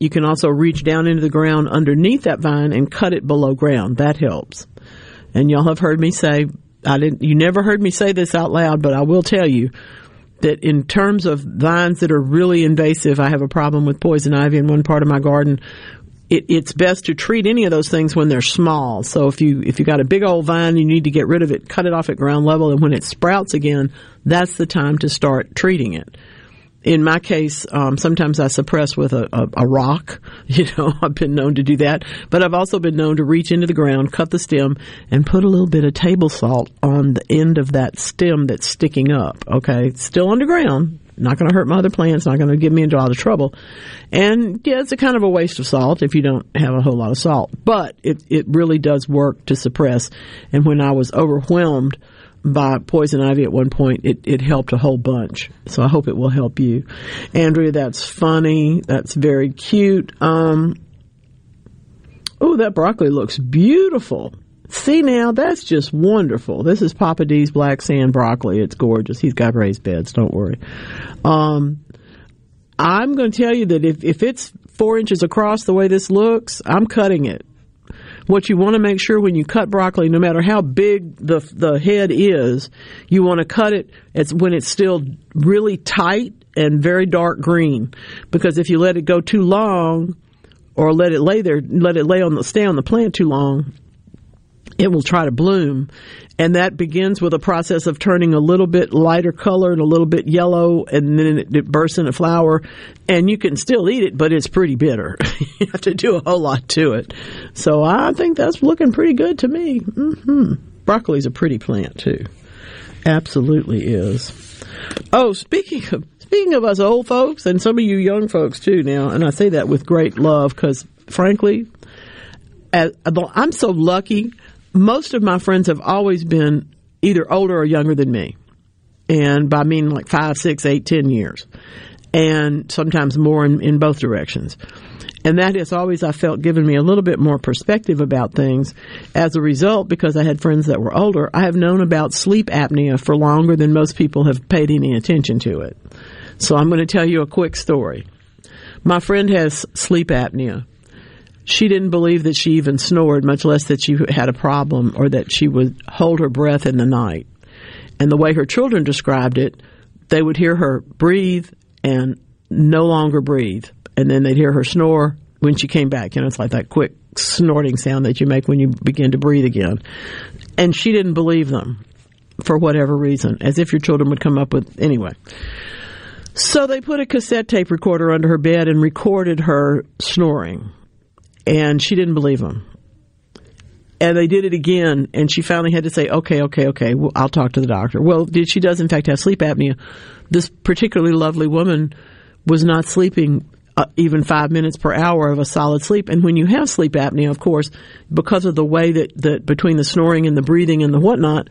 you can also reach down into the ground underneath that vine and cut it below ground. That helps. And y'all have heard me say, I didn't, you never heard me say this out loud, but I will tell you that in terms of vines that are really invasive, I have a problem with poison ivy in one part of my garden. It, it's best to treat any of those things when they're small. So if you if you got a big old vine, you need to get rid of it, cut it off at ground level, and when it sprouts again, that's the time to start treating it in my case, um, sometimes I suppress with a, a, a, rock. You know, I've been known to do that, but I've also been known to reach into the ground, cut the stem, and put a little bit of table salt on the end of that stem that's sticking up. Okay, still underground. Not going to hurt my other plants. Not going to get me into a lot of trouble. And yeah, it's a kind of a waste of salt if you don't have a whole lot of salt, but it it really does work to suppress. And when I was overwhelmed by poison ivy at one point, it, it helped a whole bunch. So I hope it will help you. Andrea, that's funny. That's very cute. Um, oh, that broccoli looks beautiful. See now, that's just wonderful. This is Papa D's black sand broccoli. It's gorgeous. He's got raised beds. Don't worry. Um, I'm going to tell you that if, if it's four inches across the way this looks, I'm cutting it what you want to make sure when you cut broccoli, no matter how big the the head is, you want to cut it it's when it's still really tight and very dark green. Because if you let it go too long, or let it lay there, let it lay on the stay on the plant too long, it will try to bloom. And that begins with a process of turning a little bit lighter color and a little bit yellow, and then it, bursts into flower. And you can still eat it, but it's pretty bitter. you have to do a whole lot to it. So I think that's looking pretty good to me. Mm-hmm. Broccoli's a pretty plant, too. Absolutely is. Oh, speaking of speaking of us old folks and some of you young folks too now, and I say that with great love because frankly, I'm so lucky most of my friends have always been either older or younger than me. And by meaning like five, six, eight, ten years. And sometimes more in, in both directions. And that has always, I felt, given me a little bit more perspective about things. As a result, because I had friends that were older, I have known about sleep apnea for longer than most people have paid any attention to it. So I'm going to tell you a quick story. My friend has sleep apnea she didn't believe that she even snored, much less that she had a problem or that she would hold her breath in the night. And the way her children described it, they would hear her breathe and no longer breathe. And then they'd hear her snore when she came back. You know, it's like that quick snorting sound that you make when you begin to breathe again. And she didn't believe them for whatever reason, as if your children would come up with, anyway. So they put a cassette tape recorder under her bed and recorded her snoring and she didn't believe him. And they did it again, and she finally had to say, "Okay, okay, okay, well, I'll talk to the doctor." Well, did she does in fact have sleep apnea? This particularly lovely woman was not sleeping uh, even five minutes per hour of a solid sleep. And when you have sleep apnea, of course, because of the way that, that between the snoring and the breathing and the whatnot,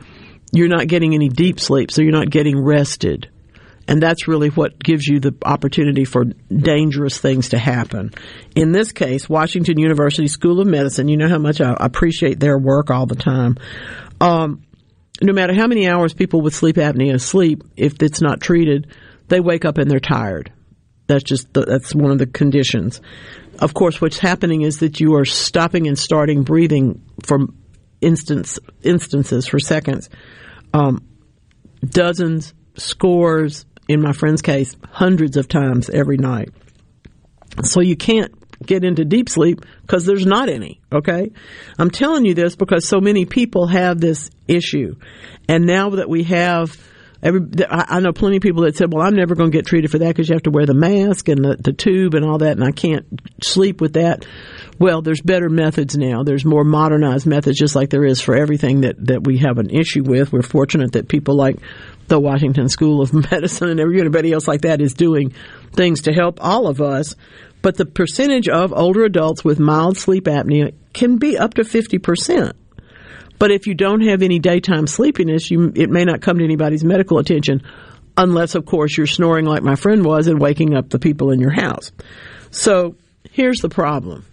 you're not getting any deep sleep, so you're not getting rested. And that's really what gives you the opportunity for dangerous things to happen. In this case, Washington University School of Medicine, you know how much I appreciate their work all the time. Um, no matter how many hours people with sleep apnea sleep, if it's not treated, they wake up and they're tired. That's just the, that's one of the conditions. Of course, what's happening is that you are stopping and starting breathing for instance instances for seconds, um, dozens, scores, in my friend's case, hundreds of times every night. So you can't get into deep sleep because there's not any, okay? I'm telling you this because so many people have this issue. And now that we have Every, I know plenty of people that said, "Well, I'm never going to get treated for that because you have to wear the mask and the, the tube and all that, and I can't sleep with that." Well, there's better methods now. There's more modernized methods, just like there is for everything that that we have an issue with. We're fortunate that people like the Washington School of Medicine and everybody else like that is doing things to help all of us. But the percentage of older adults with mild sleep apnea can be up to 50%. But if you don't have any daytime sleepiness, you, it may not come to anybody's medical attention unless, of course, you're snoring like my friend was and waking up the people in your house. So here's the problem.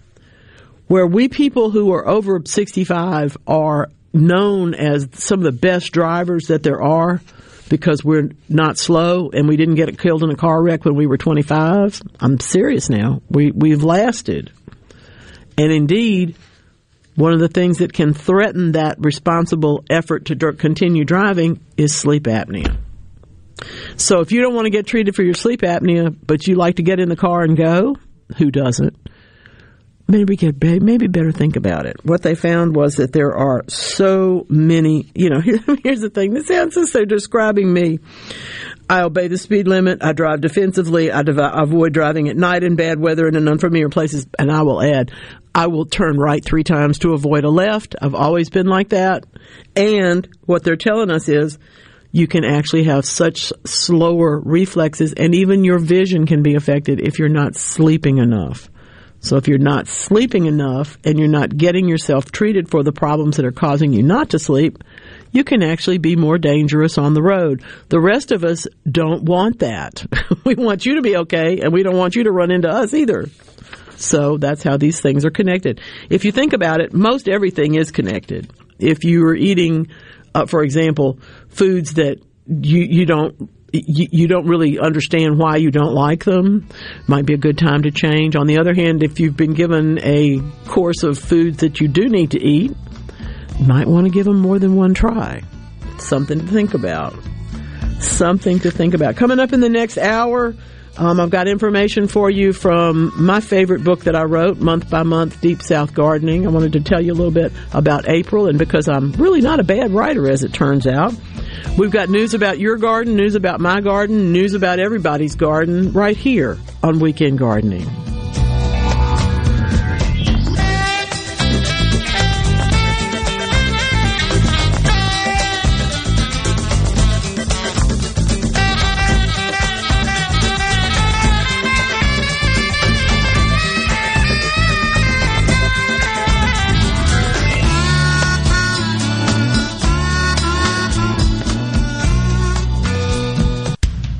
Where we people who are over 65 are known as some of the best drivers that there are because we're not slow and we didn't get killed in a car wreck when we were 25. I'm serious now. We, we've lasted. And indeed, one of the things that can threaten that responsible effort to continue driving is sleep apnea. So if you don't want to get treated for your sleep apnea, but you like to get in the car and go, who doesn't? Maybe get maybe better think about it. What they found was that there are so many. You know, here's the thing. This sounds as describing me. I obey the speed limit. I drive defensively. I avoid driving at night in bad weather and in unfamiliar places. And I will add, I will turn right three times to avoid a left. I've always been like that. And what they're telling us is you can actually have such slower reflexes and even your vision can be affected if you're not sleeping enough. So if you're not sleeping enough and you're not getting yourself treated for the problems that are causing you not to sleep, you can actually be more dangerous on the road. The rest of us don't want that. we want you to be okay and we don't want you to run into us either. So that's how these things are connected. If you think about it, most everything is connected. If you are eating, uh, for example, foods that you, you don't you, you, don't really understand why you don't like them, might be a good time to change. On the other hand, if you've been given a course of foods that you do need to eat, you might want to give them more than one try. Something to think about. Something to think about. Coming up in the next hour, um, I've got information for you from my favorite book that I wrote, Month by Month Deep South Gardening. I wanted to tell you a little bit about April, and because I'm really not a bad writer, as it turns out, we've got news about your garden, news about my garden, news about everybody's garden right here on Weekend Gardening.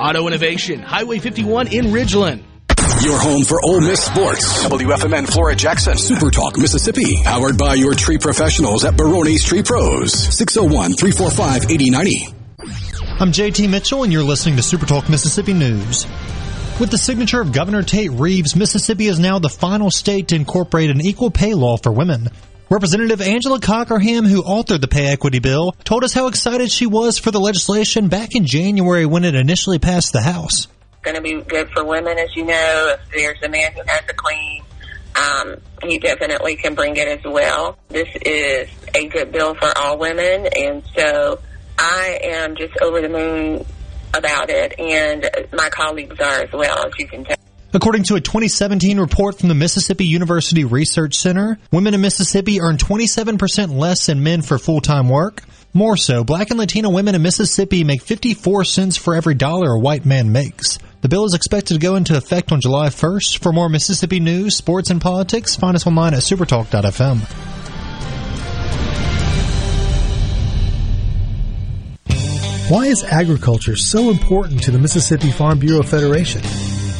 Auto Innovation, Highway 51 in Ridgeland. Your home for Ole Miss sports. WFMN Flora Jackson. Super Talk Mississippi. Powered by your tree professionals at Barone's Tree Pros. 601 345 8090. I'm JT Mitchell and you're listening to Super Talk Mississippi News. With the signature of Governor Tate Reeves, Mississippi is now the final state to incorporate an equal pay law for women. Representative Angela Cockerham, who authored the pay equity bill, told us how excited she was for the legislation back in January when it initially passed the House. It's Going to be good for women, as you know. If there's a man who has a claim, um, he definitely can bring it as well. This is a good bill for all women, and so I am just over the moon about it, and my colleagues are as well, as you can tell. According to a 2017 report from the Mississippi University Research Center, women in Mississippi earn 27% less than men for full-time work. More so, black and Latino women in Mississippi make 54 cents for every dollar a white man makes. The bill is expected to go into effect on July 1st. For more Mississippi news, sports, and politics, find us online at supertalk.fm. Why is agriculture so important to the Mississippi Farm Bureau Federation?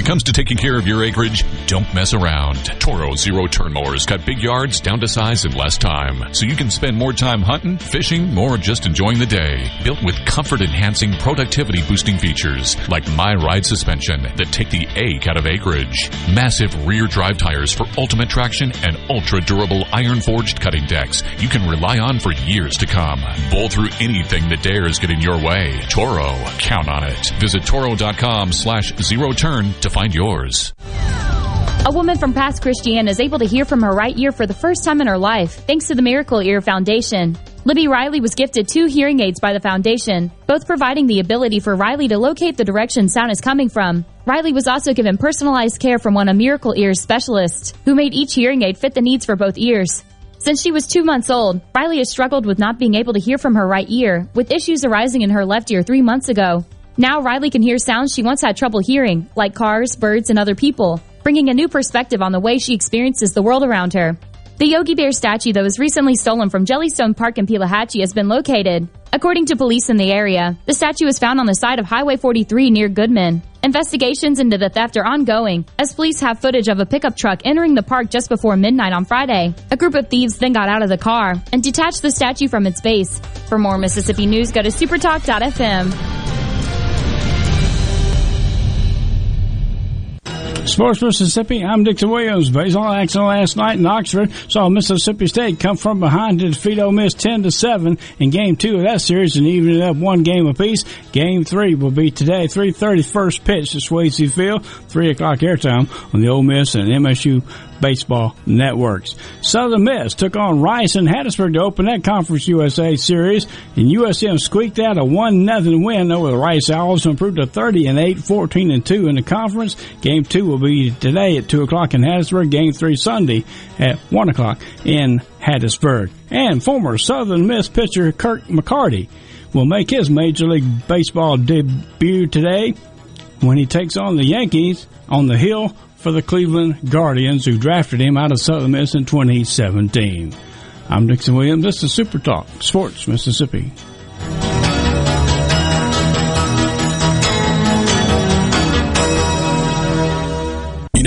When it comes to taking care of your acreage, don't mess around. Toro Zero Turn Mowers cut big yards down to size in less time, so you can spend more time hunting, fishing, or just enjoying the day. Built with comfort enhancing, productivity boosting features like My Ride suspension that take the ache out of acreage. Massive rear drive tires for ultimate traction and ultra durable iron forged cutting decks you can rely on for years to come. Bowl through anything that dares get in your way. Toro, count on it. Visit toro.com slash zero turn to find yours. A woman from Pass Christian is able to hear from her right ear for the first time in her life, thanks to the Miracle Ear Foundation. Libby Riley was gifted two hearing aids by the foundation, both providing the ability for Riley to locate the direction sound is coming from. Riley was also given personalized care from one of Miracle Ear's specialists, who made each hearing aid fit the needs for both ears. Since she was two months old, Riley has struggled with not being able to hear from her right ear, with issues arising in her left ear three months ago. Now Riley can hear sounds she once had trouble hearing, like cars, birds, and other people, bringing a new perspective on the way she experiences the world around her. The Yogi Bear statue that was recently stolen from Jellystone Park in Pelahatchie has been located. According to police in the area, the statue was found on the side of Highway 43 near Goodman. Investigations into the theft are ongoing, as police have footage of a pickup truck entering the park just before midnight on Friday. A group of thieves then got out of the car and detached the statue from its base. For more Mississippi news, go to supertalk.fm. Sports Mississippi, I'm Dixon Williams. Baseball action last night in Oxford saw Mississippi State come from behind to defeat Ole Miss 10 to 7 in game two of that series and even it up one game apiece. Game three will be today, 3.30 first pitch to Swayze Field, 3 o'clock airtime on the Ole Miss and MSU baseball networks. Southern Miss took on Rice and Hattiesburg to open that Conference USA series, and USM squeaked out a one nothing win over the Rice Owls to improve to 30 and 8, 14 and 2 in the conference. Game two will be today at 2 o'clock in Hattiesburg. Game three Sunday at 1 o'clock in Hattiesburg. And former Southern Miss pitcher Kirk McCarty will make his Major League Baseball debut today when he takes on the Yankees on the hill for the Cleveland Guardians, who drafted him out of Southern Miss in 2017. I'm Dixon Williams. This is Super Talk Sports Mississippi.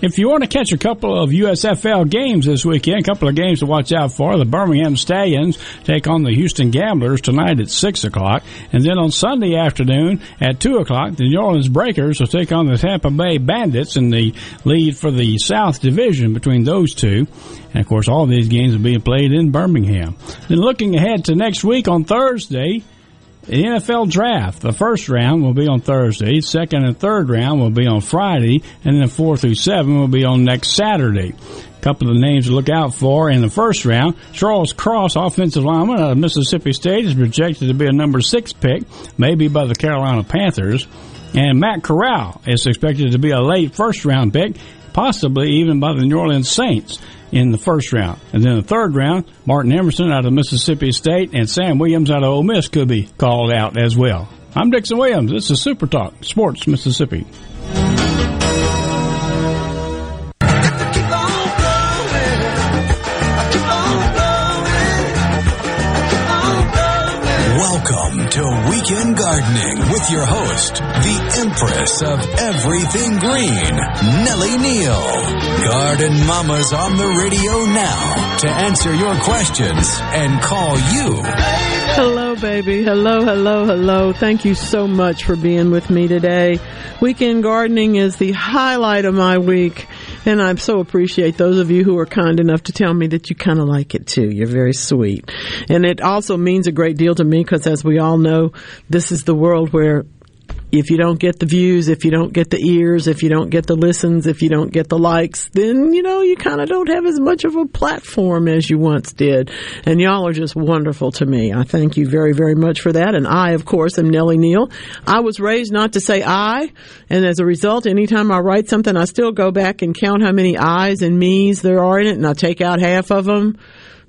If you want to catch a couple of USFL games this weekend, a couple of games to watch out for, the Birmingham Stallions take on the Houston Gamblers tonight at 6 o'clock. And then on Sunday afternoon at 2 o'clock, the New Orleans Breakers will take on the Tampa Bay Bandits in the lead for the South Division between those two. And of course, all these games are being played in Birmingham. Then looking ahead to next week on Thursday, the NFL draft, the first round will be on Thursday, second and third round will be on Friday, and then four through seven will be on next Saturday. A couple of names to look out for in the first round. Charles Cross, offensive lineman out of Mississippi State, is projected to be a number six pick, maybe by the Carolina Panthers. And Matt Corral is expected to be a late first round pick, possibly even by the New Orleans Saints in the first round. And then the third round, Martin Emerson out of Mississippi State and Sam Williams out of Ole Miss could be called out as well. I'm Dixon Williams. This is Super Talk Sports Mississippi. To Weekend Gardening with your host, the Empress of Everything Green, Nellie Neal. Garden Mama's on the radio now to answer your questions and call you. Hello, baby. Hello, hello, hello. Thank you so much for being with me today. Weekend gardening is the highlight of my week. And I so appreciate those of you who are kind enough to tell me that you kind of like it too. You're very sweet. And it also means a great deal to me because as we all know, this is the world where if you don't get the views, if you don't get the ears, if you don't get the listens, if you don't get the likes, then, you know, you kind of don't have as much of a platform as you once did. And y'all are just wonderful to me. I thank you very, very much for that. And I, of course, am Nellie Neal. I was raised not to say I. And as a result, anytime I write something, I still go back and count how many I's and me's there are in it and I take out half of them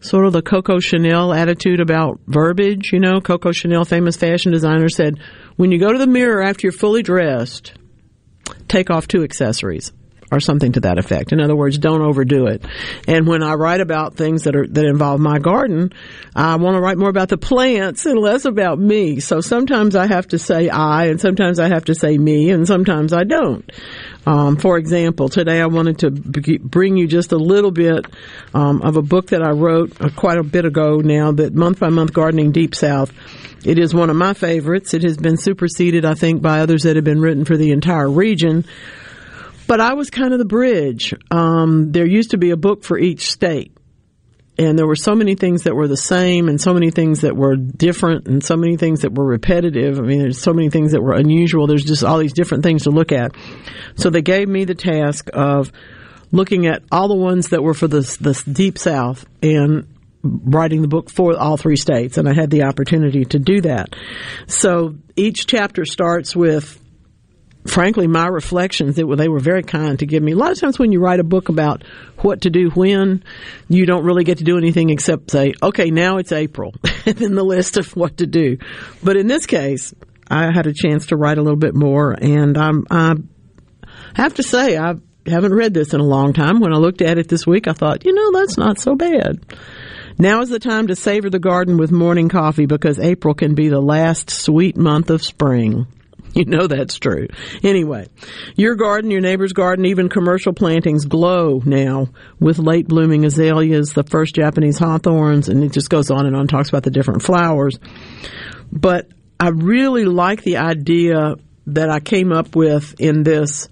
sort of the Coco Chanel attitude about verbiage. You know, Coco Chanel, famous fashion designer, said, when you go to the mirror after you're fully dressed, take off two accessories or something to that effect. In other words, don't overdo it. And when I write about things that are that involve my garden, I want to write more about the plants and less about me. So sometimes I have to say I, and sometimes I have to say me, and sometimes I don't. Um, for example, today I wanted to b- bring you just a little bit um, of a book that I wrote uh, quite a bit ago now, that month by month gardening deep south. It is one of my favorites. It has been superseded, I think, by others that have been written for the entire region. But I was kind of the bridge. Um, there used to be a book for each state. And there were so many things that were the same and so many things that were different and so many things that were repetitive. I mean, there's so many things that were unusual. There's just all these different things to look at. So they gave me the task of looking at all the ones that were for the, the deep south and writing the book for all three states. And I had the opportunity to do that. So each chapter starts with frankly, my reflections, it, they were very kind to give me. A lot of times when you write a book about what to do when, you don't really get to do anything except say, okay, now it's April, and then the list of what to do. But in this case, I had a chance to write a little bit more, and I'm, I have to say, I haven't read this in a long time. When I looked at it this week, I thought, you know, that's not so bad. Now is the time to savor the garden with morning coffee because April can be the last sweet month of spring. You know that's true. Anyway, your garden, your neighbor's garden, even commercial plantings glow now with late blooming azaleas, the first Japanese hawthorns, and it just goes on and on, talks about the different flowers. But I really like the idea that I came up with in this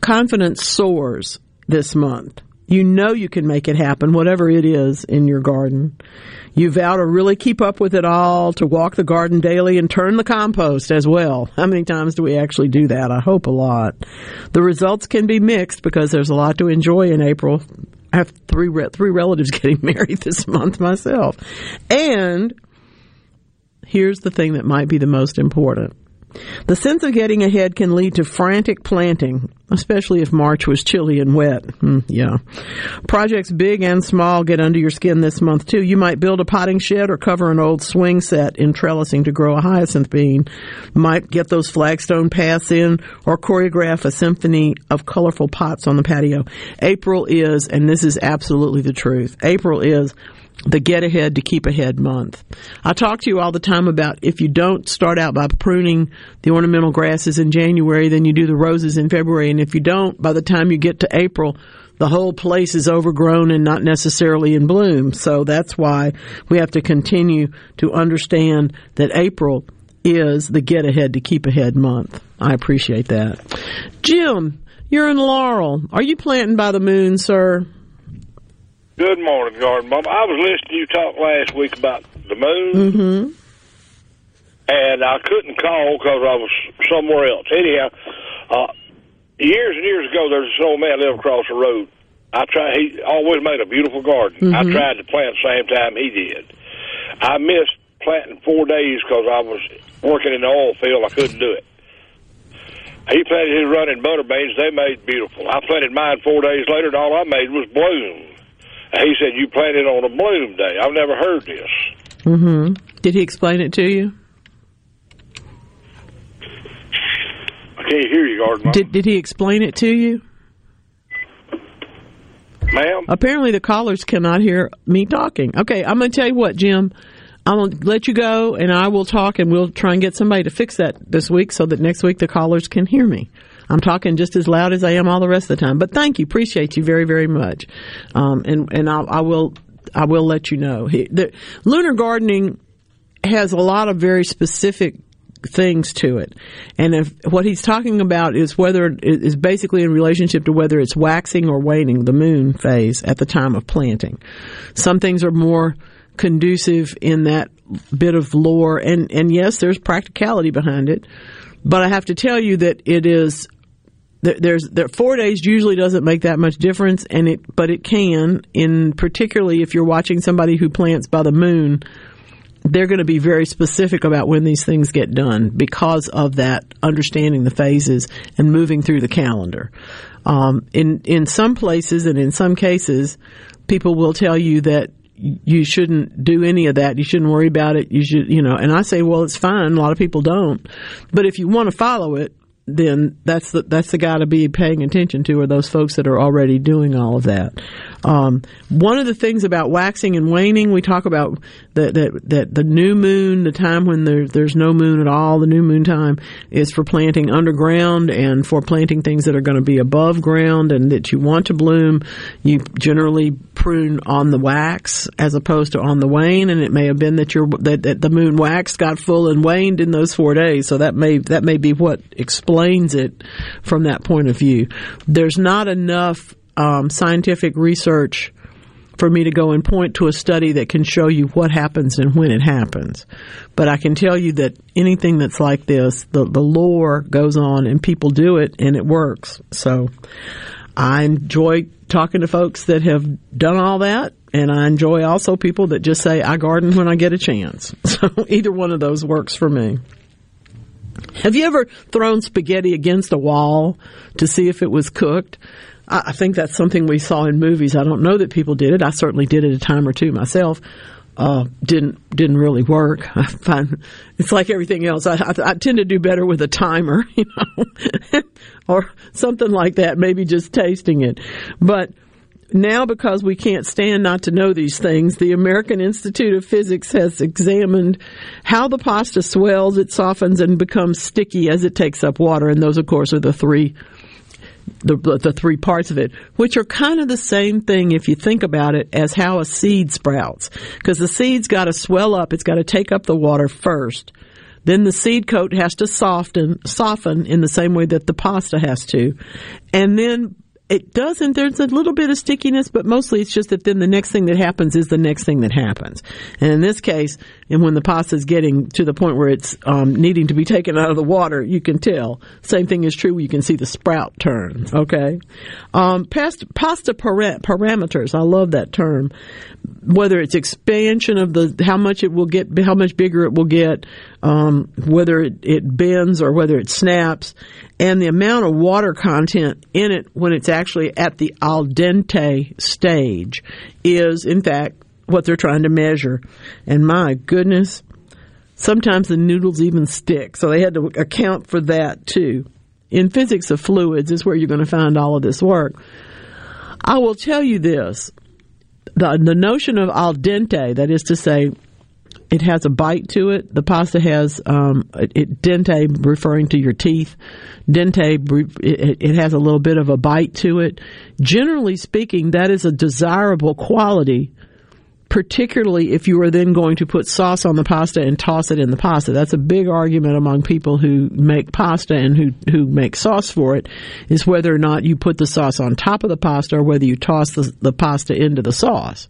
confidence soars this month. You know you can make it happen, whatever it is in your garden. You vow to really keep up with it all, to walk the garden daily and turn the compost as well. How many times do we actually do that? I hope a lot. The results can be mixed because there's a lot to enjoy in April. I have three three relatives getting married this month myself. And here's the thing that might be the most important. The sense of getting ahead can lead to frantic planting especially if March was chilly and wet. Mm, yeah. Projects big and small get under your skin this month too. You might build a potting shed or cover an old swing set in trellising to grow a hyacinth bean. Might get those flagstone paths in or choreograph a symphony of colorful pots on the patio. April is, and this is absolutely the truth, April is the get ahead to keep ahead month. I talk to you all the time about if you don't start out by pruning the ornamental grasses in January, then you do the roses in February. And if you don't, by the time you get to April, the whole place is overgrown and not necessarily in bloom. So that's why we have to continue to understand that April is the get ahead to keep ahead month. I appreciate that. Jim, you're in Laurel. Are you planting by the moon, sir? Good morning, Garden Mom. I was listening to you talk last week about the moon, mm-hmm. and I couldn't call because I was somewhere else. Anyhow, uh, years and years ago, there's this old man lived across the road. I tried. He always made a beautiful garden. Mm-hmm. I tried to plant the same time he did. I missed planting four days because I was working in the oil field. I couldn't do it. He planted his running butter beans. They made beautiful. I planted mine four days later, and all I made was bloom. He said, you planted on a bloom day. I've never heard this. Mm-hmm. Did he explain it to you? I can't hear you, Garden. Did, did he explain it to you? Ma'am? Apparently the callers cannot hear me talking. Okay, I'm going to tell you what, Jim. I'm going to let you go, and I will talk, and we'll try and get somebody to fix that this week so that next week the callers can hear me. I'm talking just as loud as I am all the rest of the time. But thank you, appreciate you very, very much. Um, and and I'll, I will I will let you know. The, lunar gardening has a lot of very specific things to it. And if what he's talking about is whether it is basically in relationship to whether it's waxing or waning, the moon phase at the time of planting. Some things are more conducive in that bit of lore and, and yes, there's practicality behind it. But I have to tell you that it is there's there four days usually doesn't make that much difference and it but it can in particularly if you're watching somebody who plants by the moon they're going to be very specific about when these things get done because of that understanding the phases and moving through the calendar um, in in some places and in some cases people will tell you that you shouldn't do any of that. You shouldn't worry about it. You should, you know, and I say, well, it's fine. A lot of people don't. But if you want to follow it, then that's the that's the guy to be paying attention to are those folks that are already doing all of that. Um, one of the things about waxing and waning, we talk about that that that the new moon, the time when there, there's no moon at all, the new moon time is for planting underground and for planting things that are going to be above ground and that you want to bloom. You generally prune on the wax as opposed to on the wane, and it may have been that your that, that the moon wax got full and waned in those four days. So that may that may be what explains it from that point of view. There's not enough um, scientific research for me to go and point to a study that can show you what happens and when it happens. But I can tell you that anything that's like this, the, the lore goes on and people do it and it works. So I enjoy talking to folks that have done all that. And I enjoy also people that just say, I garden when I get a chance. So either one of those works for me. Have you ever thrown spaghetti against a wall to see if it was cooked? I think that's something we saw in movies. I don't know that people did it. I certainly did it a time or two myself. Uh, didn't didn't really work. I find it's like everything else. I, I, I tend to do better with a timer, you know, or something like that. Maybe just tasting it, but now because we can't stand not to know these things, the American Institute of Physics has examined how the pasta swells, it softens, and becomes sticky as it takes up water. And those, of course, are the three the, the three parts of it, which are kind of the same thing if you think about it as how a seed sprouts. Because the seed's got to swell up, it's got to take up the water first. Then the seed coat has to soften, soften in the same way that the pasta has to. And then it doesn't. There's a little bit of stickiness, but mostly it's just that then the next thing that happens is the next thing that happens. And in this case, and when the pasta is getting to the point where it's um, needing to be taken out of the water, you can tell. Same thing is true. You can see the sprout turn. Okay, um, pasta, pasta para- parameters. I love that term. Whether it's expansion of the how much it will get, how much bigger it will get, um, whether it, it bends or whether it snaps, and the amount of water content in it when it's actually at the al dente stage is, in fact, what they're trying to measure. And my goodness, sometimes the noodles even stick. So they had to account for that too. In physics of fluids is where you're going to find all of this work. I will tell you this. The, the notion of al dente, that is to say, it has a bite to it. The pasta has um, it, dente, referring to your teeth. Dente, it, it has a little bit of a bite to it. Generally speaking, that is a desirable quality particularly if you are then going to put sauce on the pasta and toss it in the pasta. That's a big argument among people who make pasta and who, who make sauce for it, is whether or not you put the sauce on top of the pasta or whether you toss the, the pasta into the sauce.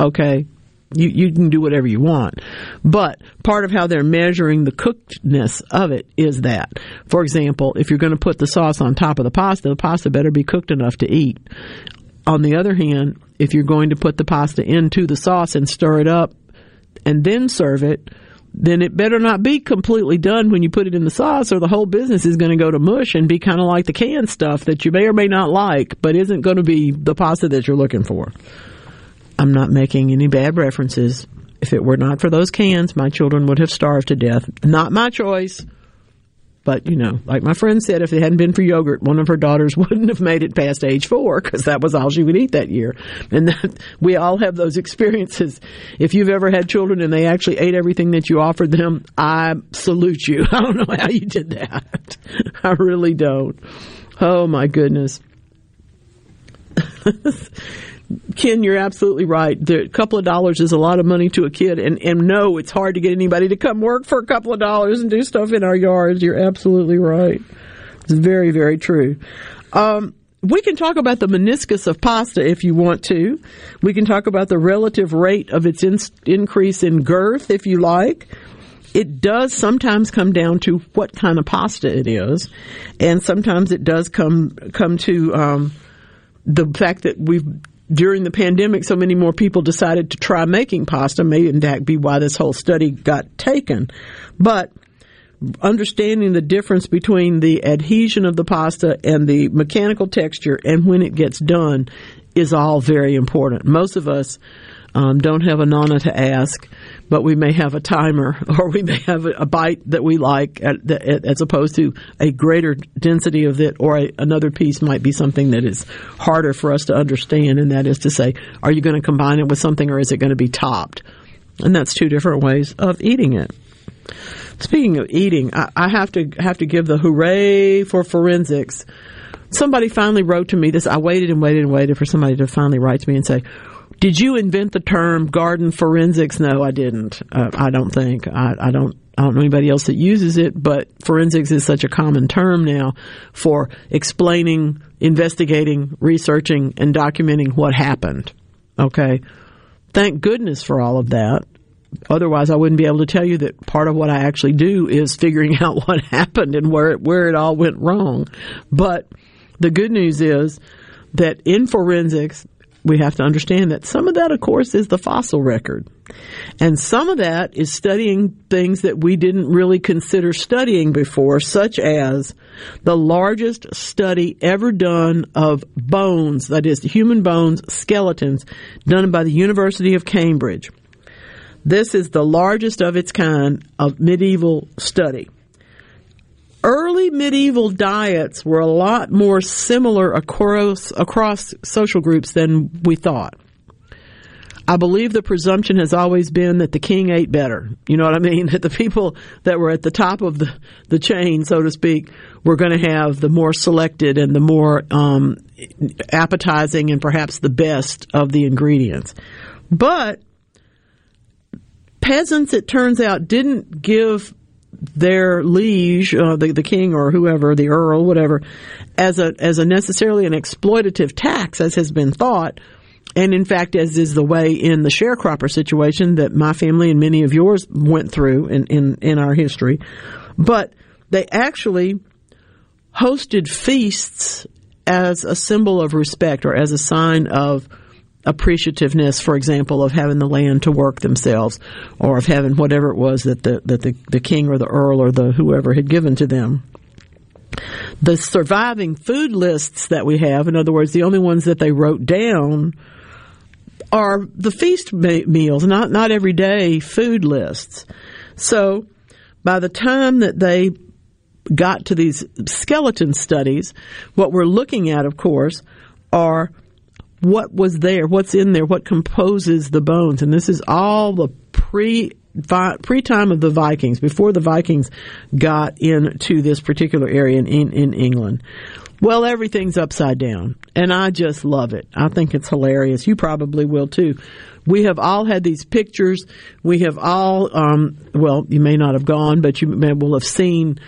Okay? You, you can do whatever you want. But part of how they're measuring the cookedness of it is that. For example, if you're going to put the sauce on top of the pasta, the pasta better be cooked enough to eat. On the other hand, if you're going to put the pasta into the sauce and stir it up and then serve it, then it better not be completely done when you put it in the sauce or the whole business is going to go to mush and be kind of like the canned stuff that you may or may not like, but isn't going to be the pasta that you're looking for. I'm not making any bad references. If it were not for those cans, my children would have starved to death. Not my choice. But, you know, like my friend said, if it hadn't been for yogurt, one of her daughters wouldn't have made it past age four because that was all she would eat that year. And that, we all have those experiences. If you've ever had children and they actually ate everything that you offered them, I salute you. I don't know how you did that. I really don't. Oh my goodness. Ken, you're absolutely right. A couple of dollars is a lot of money to a kid, and and no, it's hard to get anybody to come work for a couple of dollars and do stuff in our yards. You're absolutely right. It's very very true. Um, we can talk about the meniscus of pasta if you want to. We can talk about the relative rate of its in, increase in girth if you like. It does sometimes come down to what kind of pasta it is, and sometimes it does come come to um, the fact that we've during the pandemic, so many more people decided to try making pasta. May in fact be why this whole study got taken. But understanding the difference between the adhesion of the pasta and the mechanical texture and when it gets done is all very important. Most of us um, don't have a nana to ask, but we may have a timer or we may have a bite that we like at, at, as opposed to a greater density of it or a, another piece might be something that is harder for us to understand and that is to say are you going to combine it with something or is it going to be topped? And that's two different ways of eating it. Speaking of eating I, I have to have to give the hooray for forensics. Somebody finally wrote to me this i waited and waited and waited for somebody to finally write to me and say did you invent the term garden forensics? No, I didn't. Uh, I don't think. I, I don't. I don't know anybody else that uses it, but forensics is such a common term now for explaining, investigating, researching, and documenting what happened. Okay. Thank goodness for all of that. Otherwise, I wouldn't be able to tell you that part of what I actually do is figuring out what happened and where it, where it all went wrong. But the good news is that in forensics, we have to understand that some of that, of course, is the fossil record. And some of that is studying things that we didn't really consider studying before, such as the largest study ever done of bones, that is, human bones, skeletons, done by the University of Cambridge. This is the largest of its kind of medieval study early medieval diets were a lot more similar across, across social groups than we thought. I believe the presumption has always been that the king ate better. You know what I mean? That the people that were at the top of the, the chain, so to speak, were going to have the more selected and the more um, appetizing and perhaps the best of the ingredients. But peasants, it turns out, didn't give their liege, uh, the the king or whoever, the earl, whatever, as a as a necessarily an exploitative tax, as has been thought, and in fact, as is the way in the sharecropper situation that my family and many of yours went through in in, in our history, but they actually hosted feasts as a symbol of respect or as a sign of appreciativeness, for example, of having the land to work themselves, or of having whatever it was that the that the, the king or the earl or the whoever had given to them. the surviving food lists that we have, in other words, the only ones that they wrote down, are the feast meals, not not everyday food lists. So, by the time that they got to these skeleton studies, what we're looking at, of course, are what was there, what's in there, what composes the bones, and this is all the pre pre time of the Vikings, before the Vikings got into this particular area in, in, in England. Well, everything's upside down, and I just love it. I think it's hilarious. You probably will too. We have all had these pictures. We have all, um, well, you may not have gone, but you may will have seen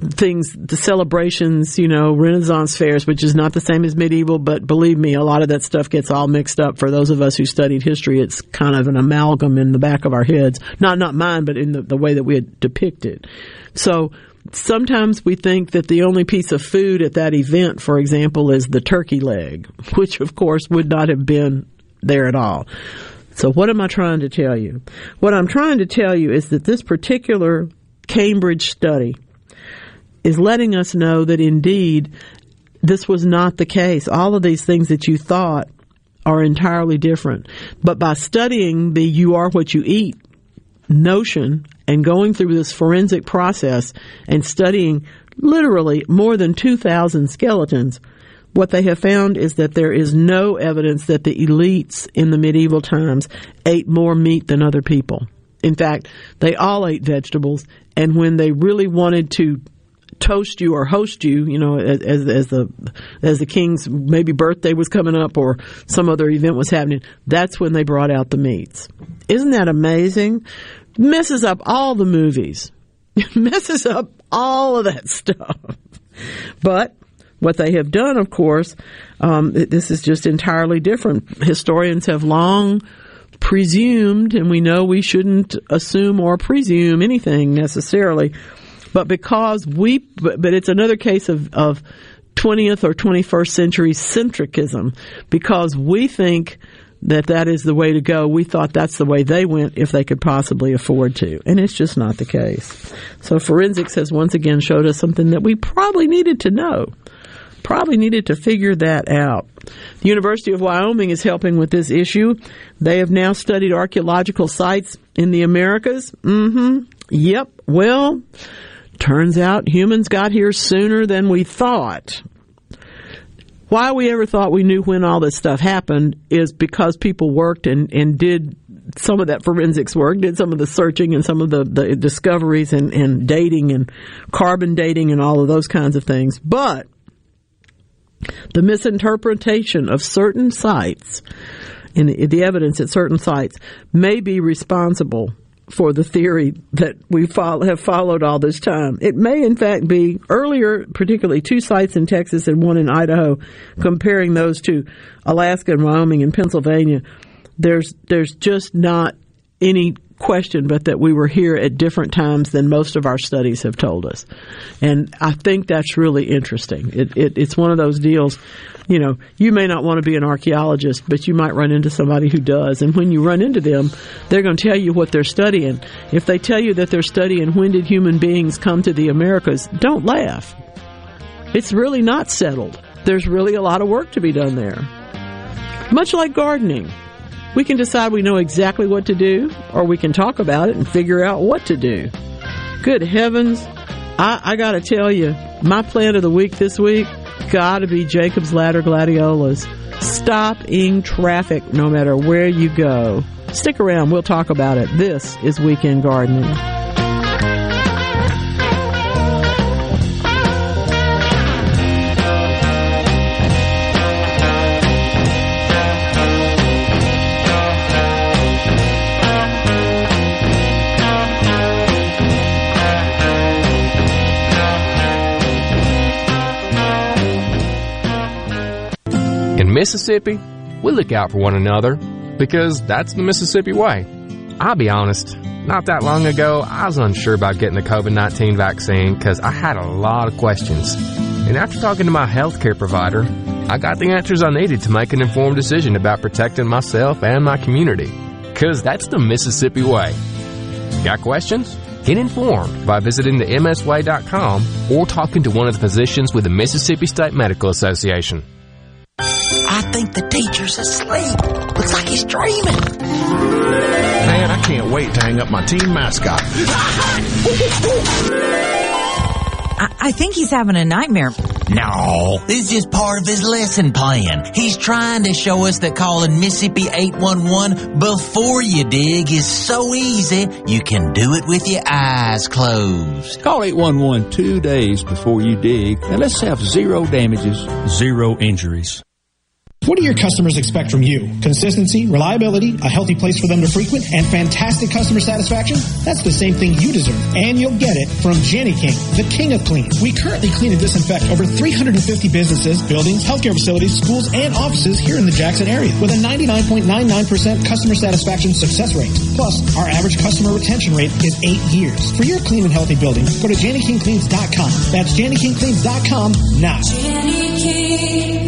things, the celebrations, you know, Renaissance fairs, which is not the same as medieval, but believe me, a lot of that stuff gets all mixed up. For those of us who studied history, it's kind of an amalgam in the back of our heads. Not, not mine, but in the, the way that we depict it. So, sometimes we think that the only piece of food at that event, for example, is the turkey leg, which of course would not have been there at all. So what am I trying to tell you? What I'm trying to tell you is that this particular Cambridge study is letting us know that indeed this was not the case. All of these things that you thought are entirely different. But by studying the you are what you eat notion and going through this forensic process and studying literally more than 2,000 skeletons, what they have found is that there is no evidence that the elites in the medieval times ate more meat than other people. In fact, they all ate vegetables, and when they really wanted to toast you or host you, you know, as, as the as the king's maybe birthday was coming up or some other event was happening. That's when they brought out the meats. Isn't that amazing? Messes up all the movies, messes up all of that stuff. But what they have done, of course, um, this is just entirely different. Historians have long presumed, and we know we shouldn't assume or presume anything necessarily but because we, but it's another case of, of 20th or 21st century centricism because we think that that is the way to go. We thought that's the way they went if they could possibly afford to. And it's just not the case. So forensics has once again showed us something that we probably needed to know. Probably needed to figure that out. The University of Wyoming is helping with this issue. They have now studied archaeological sites in the Americas. Mm-hmm. Yep. Well, Turns out humans got here sooner than we thought. Why we ever thought we knew when all this stuff happened is because people worked and, and did some of that forensics work, did some of the searching and some of the, the discoveries and, and dating and carbon dating and all of those kinds of things. But the misinterpretation of certain sites and the evidence at certain sites may be responsible for the theory that we follow, have followed all this time. It may, in fact, be earlier, particularly two sites in Texas and one in Idaho, comparing those to Alaska and Wyoming and Pennsylvania. There's there's just not any question but that we were here at different times than most of our studies have told us. And I think that's really interesting. It, it, it's one of those deals, you know, you may not want to be an archaeologist, but you might run into somebody who does. And when you run into them, they're going to tell you what they're studying. If they tell you that they're studying when did human beings come to the Americas, don't laugh. It's really not settled. There's really a lot of work to be done there. Much like gardening. We can decide we know exactly what to do, or we can talk about it and figure out what to do. Good heavens. I, I gotta tell you, my plant of the week this week gotta be Jacob's Ladder Gladiolas. Stopping traffic no matter where you go. Stick around, we'll talk about it. This is Weekend Gardening. Mississippi, we look out for one another because that's the Mississippi way. I'll be honest, not that long ago, I was unsure about getting the COVID 19 vaccine because I had a lot of questions. And after talking to my healthcare provider, I got the answers I needed to make an informed decision about protecting myself and my community. Because that's the Mississippi way. Got questions? Get informed by visiting the msway.com or talking to one of the physicians with the Mississippi State Medical Association. I think the teacher's asleep. Looks like he's dreaming. Man, I can't wait to hang up my team mascot. I, I think he's having a nightmare. No, this is just part of his lesson plan. He's trying to show us that calling Mississippi 811 before you dig is so easy, you can do it with your eyes closed. Call 811 two days before you dig, and let's have zero damages, zero injuries. What do your customers expect from you? Consistency, reliability, a healthy place for them to frequent, and fantastic customer satisfaction? That's the same thing you deserve. And you'll get it from Jani-King, the king of clean. We currently clean and disinfect over 350 businesses, buildings, healthcare facilities, schools, and offices here in the Jackson area with a 99.99% customer satisfaction success rate. Plus, our average customer retention rate is eight years. For your clean and healthy building, go to JaniKingCleans.com. That's JaniKingCleans.com now. Jani-King,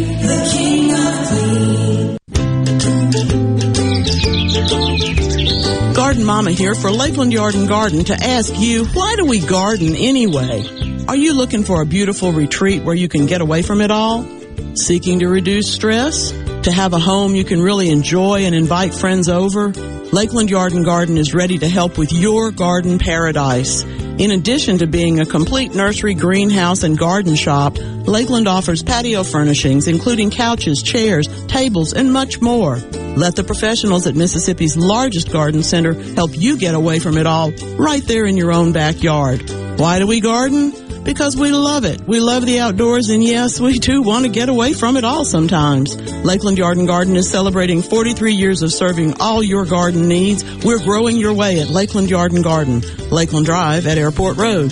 Garden Mama here for Lakeland Yard and Garden to ask you, why do we garden anyway? Are you looking for a beautiful retreat where you can get away from it all? Seeking to reduce stress? To have a home you can really enjoy and invite friends over? Lakeland Yard and Garden is ready to help with your garden paradise. In addition to being a complete nursery, greenhouse, and garden shop, Lakeland offers patio furnishings, including couches, chairs, tables, and much more. Let the professionals at Mississippi's largest garden center help you get away from it all right there in your own backyard. Why do we garden? Because we love it. We love the outdoors, and yes, we do want to get away from it all sometimes. Lakeland Yard and Garden is celebrating 43 years of serving all your garden needs. We're growing your way at Lakeland Yard and Garden, Lakeland Drive at Airport Road.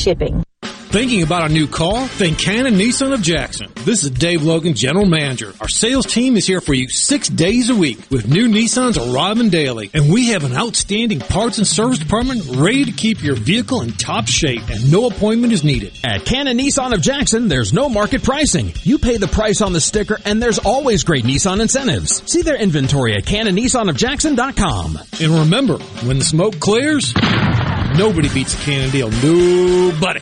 shipping. Thinking about a new car? Think Cannon Nissan of Jackson. This is Dave Logan, General Manager. Our sales team is here for you six days a week with new Nissans arriving daily. And we have an outstanding parts and service department ready to keep your vehicle in top shape and no appointment is needed. At Cannon Nissan of Jackson, there's no market pricing. You pay the price on the sticker and there's always great Nissan incentives. See their inventory at CannonNissanofJackson.com. And remember, when the smoke clears, nobody beats a Cannon deal. Nobody.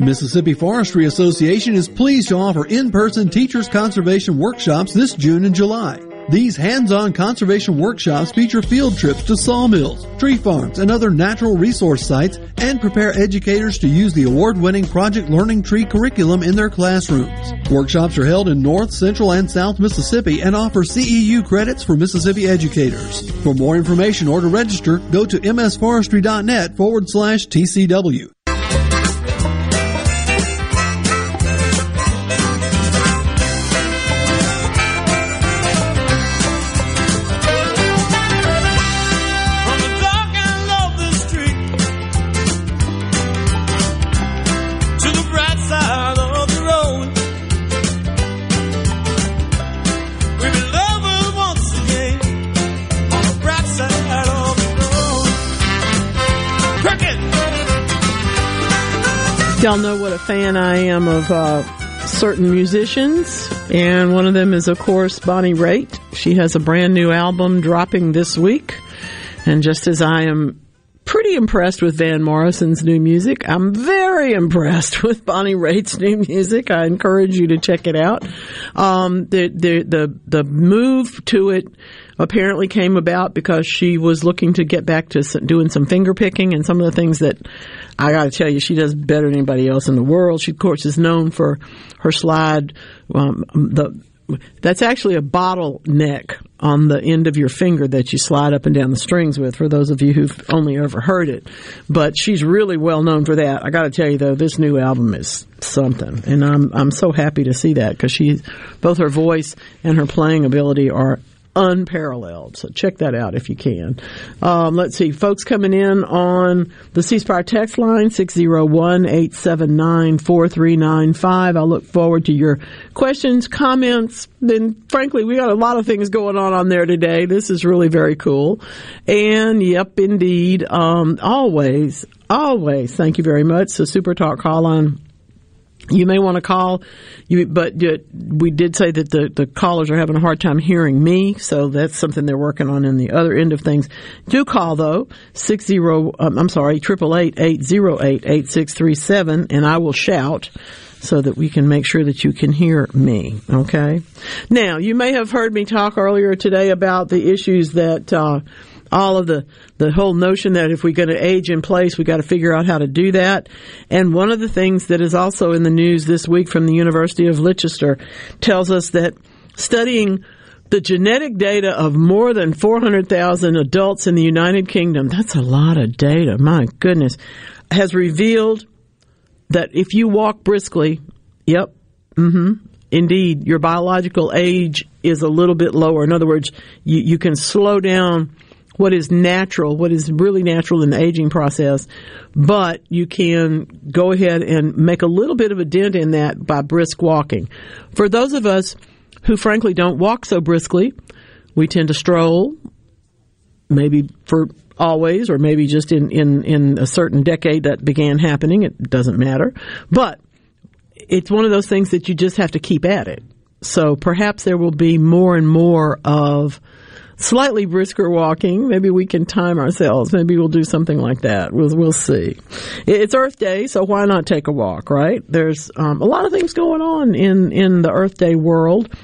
Mississippi Forestry Association is pleased to offer in-person teachers conservation workshops this June and July. These hands-on conservation workshops feature field trips to sawmills, tree farms, and other natural resource sites and prepare educators to use the award-winning Project Learning Tree curriculum in their classrooms. Workshops are held in North, Central, and South Mississippi and offer CEU credits for Mississippi educators. For more information or to register, go to msforestry.net forward slash TCW. Y'all know what a fan I am of uh, certain musicians, and one of them is, of course, Bonnie Raitt. She has a brand new album dropping this week, and just as I am pretty impressed with Van Morrison's new music, I'm very impressed with Bonnie Raitt's new music. I encourage you to check it out. Um, the the the the move to it apparently came about because she was looking to get back to doing some finger picking and some of the things that I got to tell you, she does better than anybody else in the world. She, of course, is known for her slide, um, the That's actually a bottleneck on the end of your finger that you slide up and down the strings with. For those of you who've only ever heard it, but she's really well known for that. I got to tell you though, this new album is something, and I'm I'm so happy to see that because she, both her voice and her playing ability are unparalleled. So check that out if you can. Um, let's see, folks coming in on the ceasefire text line, 601-879-4395. I look forward to your questions, comments. Then frankly, we got a lot of things going on on there today. This is really very cool. And yep, indeed, um, always, always, thank you very much. So Super Talk call on you may want to call, you, but we did say that the, the callers are having a hard time hearing me, so that's something they're working on in the other end of things. Do call though, six zero, um, I'm sorry, triple eight eight zero eight eight six three seven, and I will shout so that we can make sure that you can hear me. Okay. Now, you may have heard me talk earlier today about the issues that, uh, all of the the whole notion that if we're going to age in place, we got to figure out how to do that. And one of the things that is also in the news this week from the University of Leicester tells us that studying the genetic data of more than 400,000 adults in the United Kingdom, that's a lot of data, my goodness, has revealed that if you walk briskly, yep, mm-hmm, indeed, your biological age is a little bit lower. In other words, you, you can slow down what is natural, what is really natural in the aging process, but you can go ahead and make a little bit of a dent in that by brisk walking. For those of us who frankly don't walk so briskly, we tend to stroll, maybe for always, or maybe just in, in, in a certain decade that began happening. It doesn't matter. But it's one of those things that you just have to keep at it. So perhaps there will be more and more of slightly brisker walking. Maybe we can time ourselves. Maybe we'll do something like that. We'll we'll see. It's Earth Day, so why not take a walk? Right? There's um, a lot of things going on in in the Earth Day world.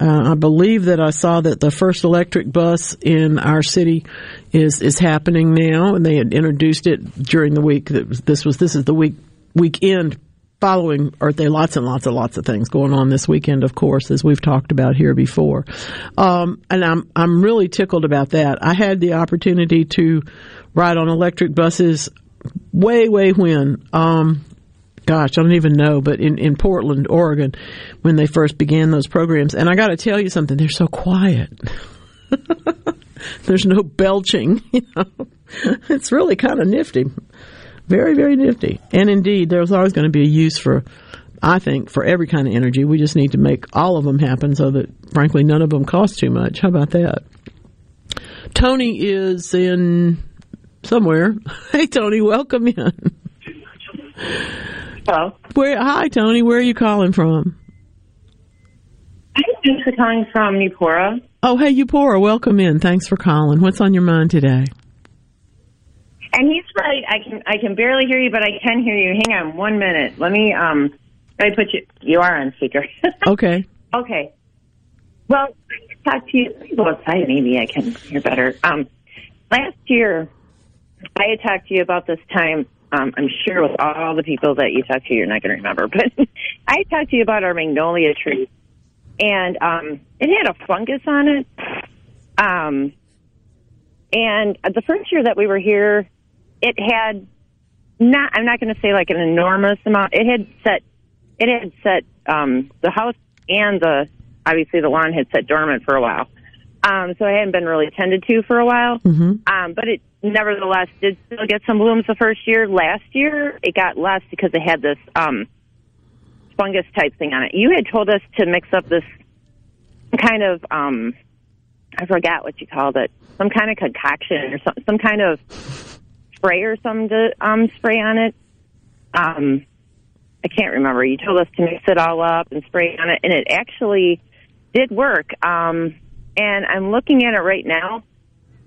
Uh, I believe that I saw that the first electric bus in our city is is happening now, and they had introduced it during the week. This was this is the week weekend following Earth Day, lots and lots and lots of things going on this weekend, of course, as we've talked about here before. Um, and I'm I'm really tickled about that. I had the opportunity to ride on electric buses way, way when. Um, gosh, I don't even know, but in, in Portland, Oregon, when they first began those programs. And I got to tell you something, they're so quiet. There's no belching, you know. It's really kind of nifty. Very, very nifty. And indeed, there's always going to be a use for, I think, for every kind of energy. We just need to make all of them happen so that, frankly, none of them cost too much. How about that? Tony is in somewhere. Hey, Tony, welcome in. Hello. Where? Hi, Tony. Where are you calling from? I'm just calling from Eupora. Oh, hey, Eupora. Welcome in. Thanks for calling. What's on your mind today? And he's right. I can I can barely hear you, but I can hear you. Hang on one minute. Let me um. I put you. You are on speaker. okay. Okay. Well, talk to you. Go outside. Maybe I can hear better. Um, last year, I had talked to you about this time. Um, I'm sure with all the people that you talked to, you're not going to remember, but I talked to you about our magnolia tree, and um, it had a fungus on it. Um, and the first year that we were here, it had not I'm not going to say like an enormous amount. It had set it had set um, the house and the obviously the lawn had set dormant for a while. Um, so it hadn't been really tended to for a while. Mm-hmm. Um, but it nevertheless did still get some blooms the first year. Last year it got less because it had this um, fungus type thing on it. You had told us to mix up this kind of um, I forgot what you called it, some kind of concoction or some some kind of spray or something to um, spray on it. Um, I can't remember. You told us to mix it all up and spray on it, and it actually did work. Um, and I'm looking at it right now,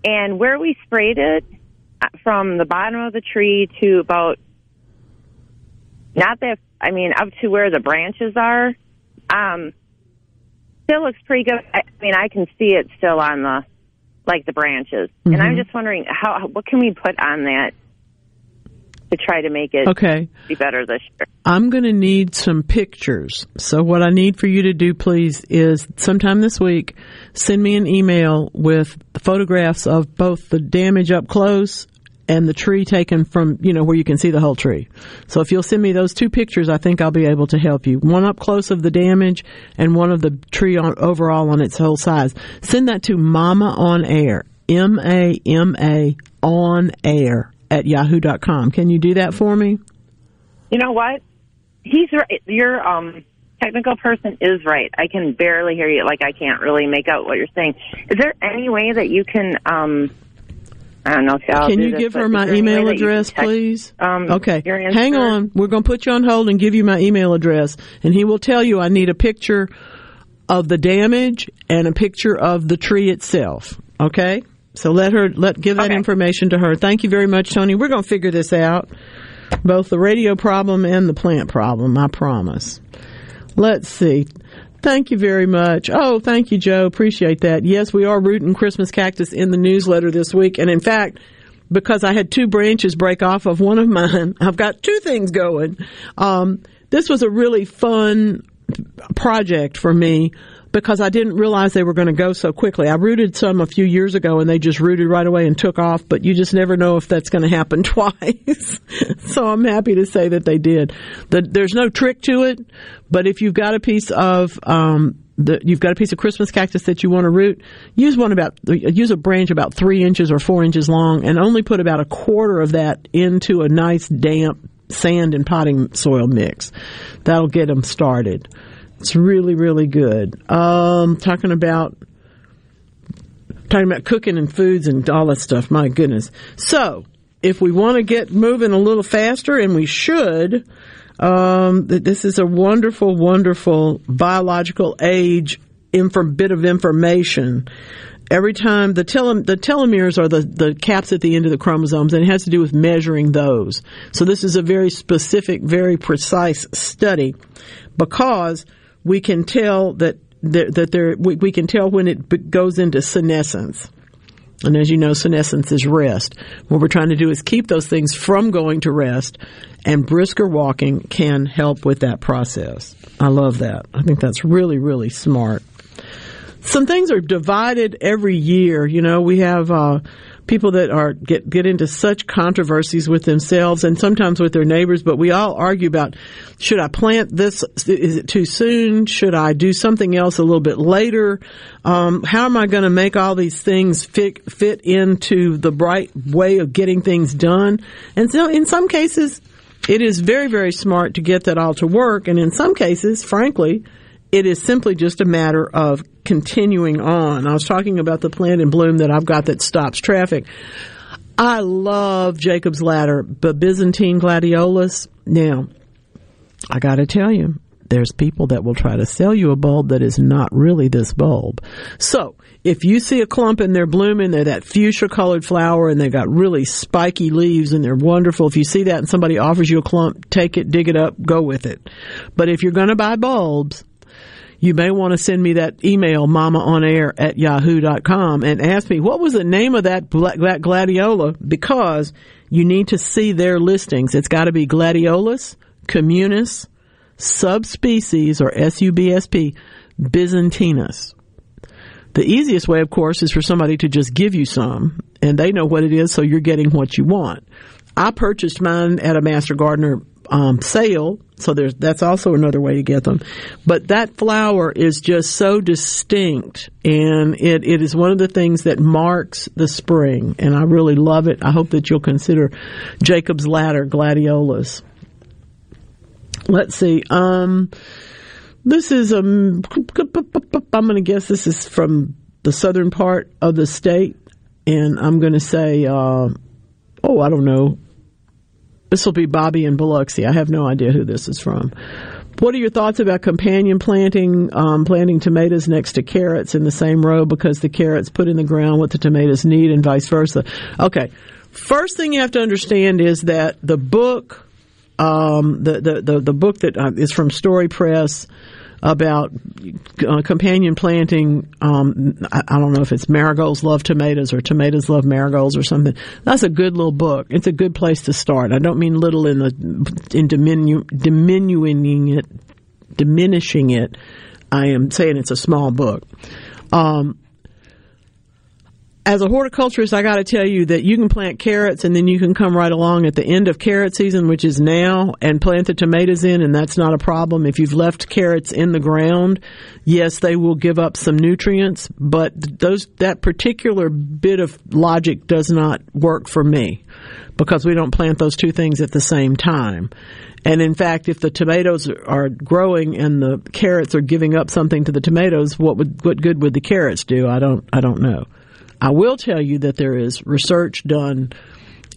and where we sprayed it uh, from the bottom of the tree to about not that I mean up to where the branches are, um, still looks pretty good. I, I mean, I can see it still on the like the branches. Mm-hmm. And I'm just wondering how what can we put on that to try to make it Okay. be better this year. I'm going to need some pictures. So what I need for you to do, please, is sometime this week, send me an email with photographs of both the damage up close and the tree taken from, you know, where you can see the whole tree. So if you'll send me those two pictures, I think I'll be able to help you. One up close of the damage and one of the tree on, overall on its whole size. Send that to Mama on Air. M-A-M-A on air at yahoo.com. Can you do that for me? You know what? He's right. Your um, technical person is right. I can barely hear you. Like I can't really make out what you're saying. Is there any way that you can? Um, I don't know if Can you this, give her my there any way email that you can address, text, please? Um, okay. Hang on. We're going to put you on hold and give you my email address, and he will tell you I need a picture of the damage and a picture of the tree itself. Okay? So let her let give that information to her. Thank you very much, Tony. We're going to figure this out. Both the radio problem and the plant problem, I promise. Let's see. Thank you very much. Oh, thank you, Joe. Appreciate that. Yes, we are rooting Christmas cactus in the newsletter this week. And in fact, because I had two branches break off of one of mine, I've got two things going. Um, this was a really fun project for me because I didn't realize they were going to go so quickly. I rooted some a few years ago and they just rooted right away and took off, but you just never know if that's going to happen twice. so I'm happy to say that they did. The, there's no trick to it, but if you've got a piece of, um, the, you've got a piece of Christmas cactus that you want to root, use one about, use a branch about three inches or four inches long and only put about a quarter of that into a nice damp sand and potting soil mix. That'll get them started. It's really, really good. Um, talking about talking about cooking and foods and all that stuff. My goodness. So, if we want to get moving a little faster, and we should, um, this is a wonderful, wonderful biological age bit of information. Every time the the telomeres are the, the caps at the end of the chromosomes, and it has to do with measuring those. So this is a very specific, very precise study because we can tell that that, that there we, we can tell when it goes into senescence. And as you know, senescence is rest. What we're trying to do is keep those things from going to rest, and brisker walking can help with that process. I love that. I think that's really, really smart. Some things are divided every year. You know, we have uh, people that are get get into such controversies with themselves and sometimes with their neighbors. But we all argue about should I plant this? Is it too soon? Should I do something else a little bit later? Um, how am I going to make all these things fit fit into the right way of getting things done? And so, in some cases, it is very very smart to get that all to work, and in some cases, frankly. It is simply just a matter of continuing on. I was talking about the plant in bloom that I've got that stops traffic. I love Jacob's ladder, but Byzantine gladiolus. Now, I got to tell you, there's people that will try to sell you a bulb that is not really this bulb. So, if you see a clump and they're blooming, they're that fuchsia colored flower and they've got really spiky leaves and they're wonderful. If you see that and somebody offers you a clump, take it, dig it up, go with it. But if you're going to buy bulbs, you may want to send me that email, mamaonair at yahoo.com, and ask me what was the name of that, that gladiola because you need to see their listings. It's got to be gladiolus, communis, subspecies, or SUBSP, byzantinus. The easiest way, of course, is for somebody to just give you some, and they know what it is, so you're getting what you want. I purchased mine at a Master Gardener um, sale, so there's that's also another way to get them. But that flower is just so distinct, and it, it is one of the things that marks the spring, and I really love it. I hope that you'll consider Jacob's Ladder gladiolus. Let's see. Um, this is um, I'm going to guess this is from the southern part of the state, and I'm going to say, uh, oh, I don't know. This will be Bobby in Biloxi. I have no idea who this is from. What are your thoughts about companion planting, um, planting tomatoes next to carrots in the same row because the carrots put in the ground what the tomatoes need and vice versa? Okay. First thing you have to understand is that the book, um, the, the, the, the book that uh, is from Storey Press, about uh, companion planting. Um, I, I, don't know if it's marigolds love tomatoes or tomatoes love marigolds or something. That's a good little book. It's a good place to start. I don't mean little in the in diminu- diminishing it, diminishing it. I am saying it's a small book. Um, as a horticulturist, I got to tell you that you can plant carrots and then you can come right along at the end of carrot season, which is now, and plant the tomatoes in, and that's not a problem. If you've left carrots in the ground, yes, they will give up some nutrients, but those that particular bit of logic does not work for me because we don't plant those two things at the same time. And in fact, if the tomatoes are growing and the carrots are giving up something to the tomatoes, what would what good would the carrots do? I don't I don't know. I will tell you that there is research done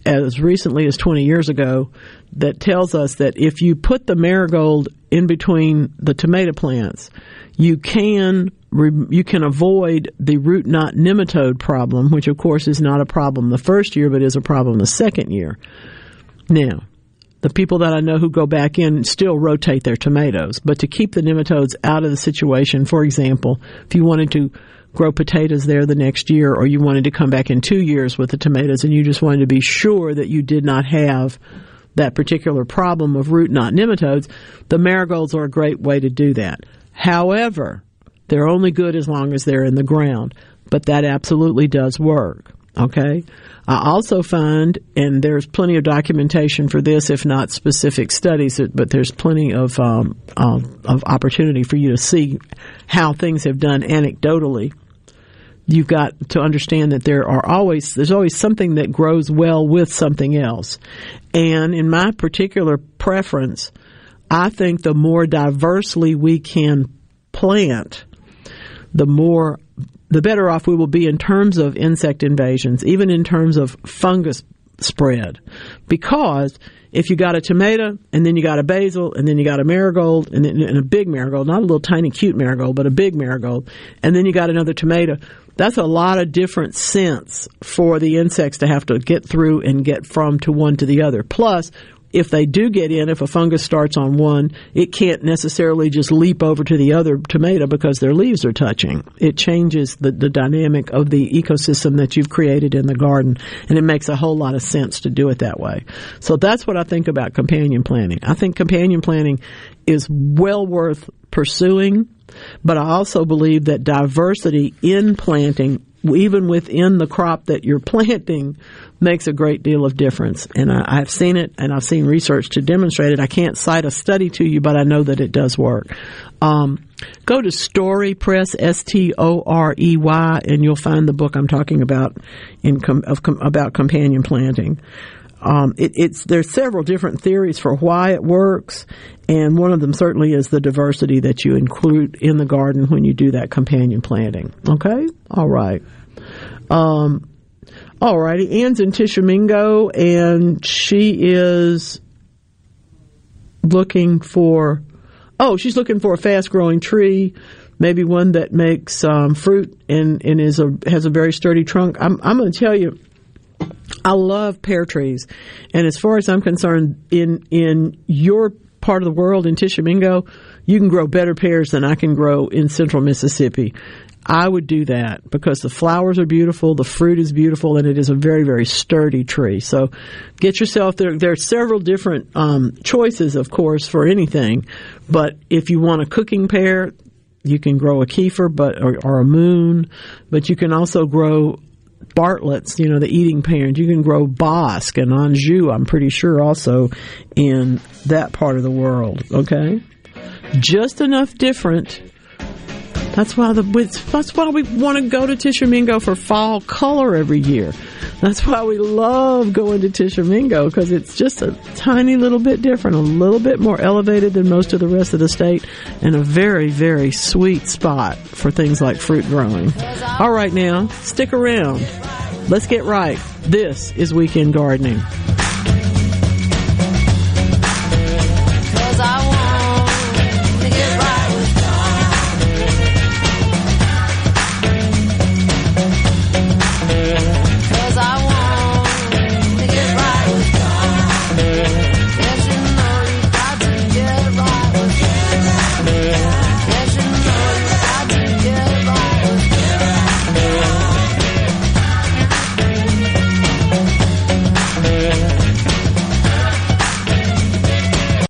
as recently as 20 years ago that tells us that if you put the marigold in between the tomato plants, you can you can avoid the root knot nematode problem, which of course is not a problem the first year, but is a problem the second year. Now, the people that I know who go back in still rotate their tomatoes, but to keep the nematodes out of the situation, for example, if you wanted to grow potatoes there the next year, or you wanted to come back in two years with the tomatoes and you just wanted to be sure that you did not have that particular problem of root knot nematodes, the marigolds are a great way to do that. However, they're only good as long as they're in the ground, but that absolutely does work. Okay. I also find, and there's plenty of documentation for this, if not specific studies, but there's plenty of um, of opportunity for you to see how things have done anecdotally. You've got to understand that there are always there's always something that grows well with something else, and in my particular preference, I think the more diversely we can plant, the more the better off we will be in terms of insect invasions, even in terms of fungus spread. Because if you got a tomato and then you got a basil and then you got a marigold and, then, and a big marigold, not a little tiny cute marigold, but a big marigold, and then you got another tomato, that's a lot of different scents for the insects to have to get through and get from to one to the other. Plus, if they do get in, if a fungus starts on one, it can't necessarily just leap over to the other tomato because their leaves are touching. It changes the, the dynamic of the ecosystem that you've created in the garden, and it makes a whole lot of sense to do it that way. So that's what I think about companion planting. I think companion planting is well worth pursuing, but I also believe that diversity in planting even within the crop that you're planting makes a great deal of difference. And I, have seen it and I've seen research to demonstrate it. I can't cite a study to you, but I know that it does work. Um, go to Storey Press, S-T-O-R-E-Y, and you'll find the book I'm talking about in com- of com- about companion planting. Um, it, it's there's several different theories for why it works, and one of them certainly is the diversity that you include in the garden when you do that companion planting. Okay, all right. Um, all righty. Ann's in Tishomingo, and she is looking for. Oh, she's looking for a fast growing tree, maybe one that makes um, fruit and, and is a has a very sturdy trunk. I'm I'm going to tell you I love pear trees, and as far as I'm concerned, in in your part of the world in Tishomingo, you can grow better pears than I can grow in central Mississippi. I would do that because the flowers are beautiful, the fruit is beautiful, and it is a very, very sturdy tree. So get yourself there. There are several different um, choices, of course, for anything. But if you want a cooking pear, you can grow a Kieffer, but or, or a moon. But you can also grow Bartlett's, you know, the eating parent. You can grow Bosc and Anjou, I'm pretty sure, also in that part of the world. Okay, just enough different. That's why the that's why we want to go to Tishomingo for fall color every year. That's why we love going to Tishomingo because it's just a tiny little bit different, a little bit more elevated than most of the rest of the state, and a very, very sweet spot for things like fruit growing. All right, now, stick around. Let's get right. This is Weekend Gardening.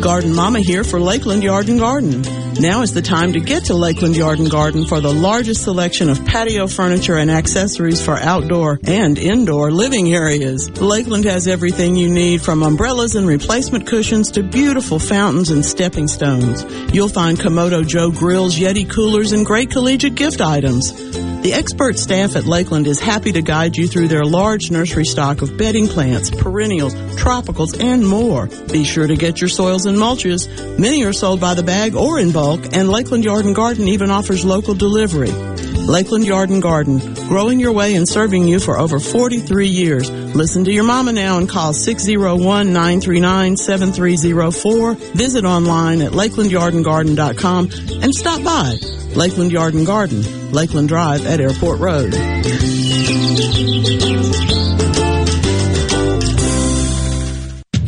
Garden Mama here for Lakeland Yard and Garden. Now is the time to get to Lakeland Yard and Garden for the largest selection of patio furniture and accessories for outdoor and indoor living areas. Lakeland has everything you need from umbrellas and replacement cushions to beautiful fountains and stepping stones. You'll find Kamado Joe grills, Yeti coolers, and great collegiate gift items. The expert staff at Lakeland is happy to guide you through their large nursery stock of bedding plants, perennials, tropicals, and more. Be sure to get your soils and mulches. Many are sold by the bag or in bulk, and Lakeland Yard and Garden even offers local delivery. Lakeland Yard and Garden, growing your way and serving you for over 43 years. Listen to your mama now and call 601-939-7304. Visit online at lakelandyardandgarden.com and stop by. Lakeland Yard and Garden, Lakeland Drive at Airport Road.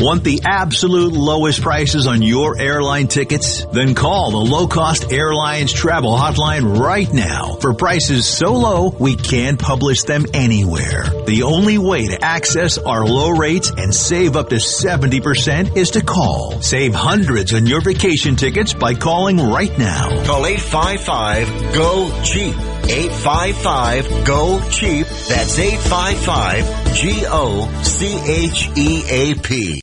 Want the absolute lowest prices on your airline tickets? Then call the Low Cost Airlines Travel Hotline right now for prices so low we can't publish them anywhere. The only way to access our low rates and save up to 70% is to call. Save hundreds on your vacation tickets by calling right now. Call 855 GO CHEAP. 855 GO CHEAP. That's 855 G O C H E A P.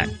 esisupply.net.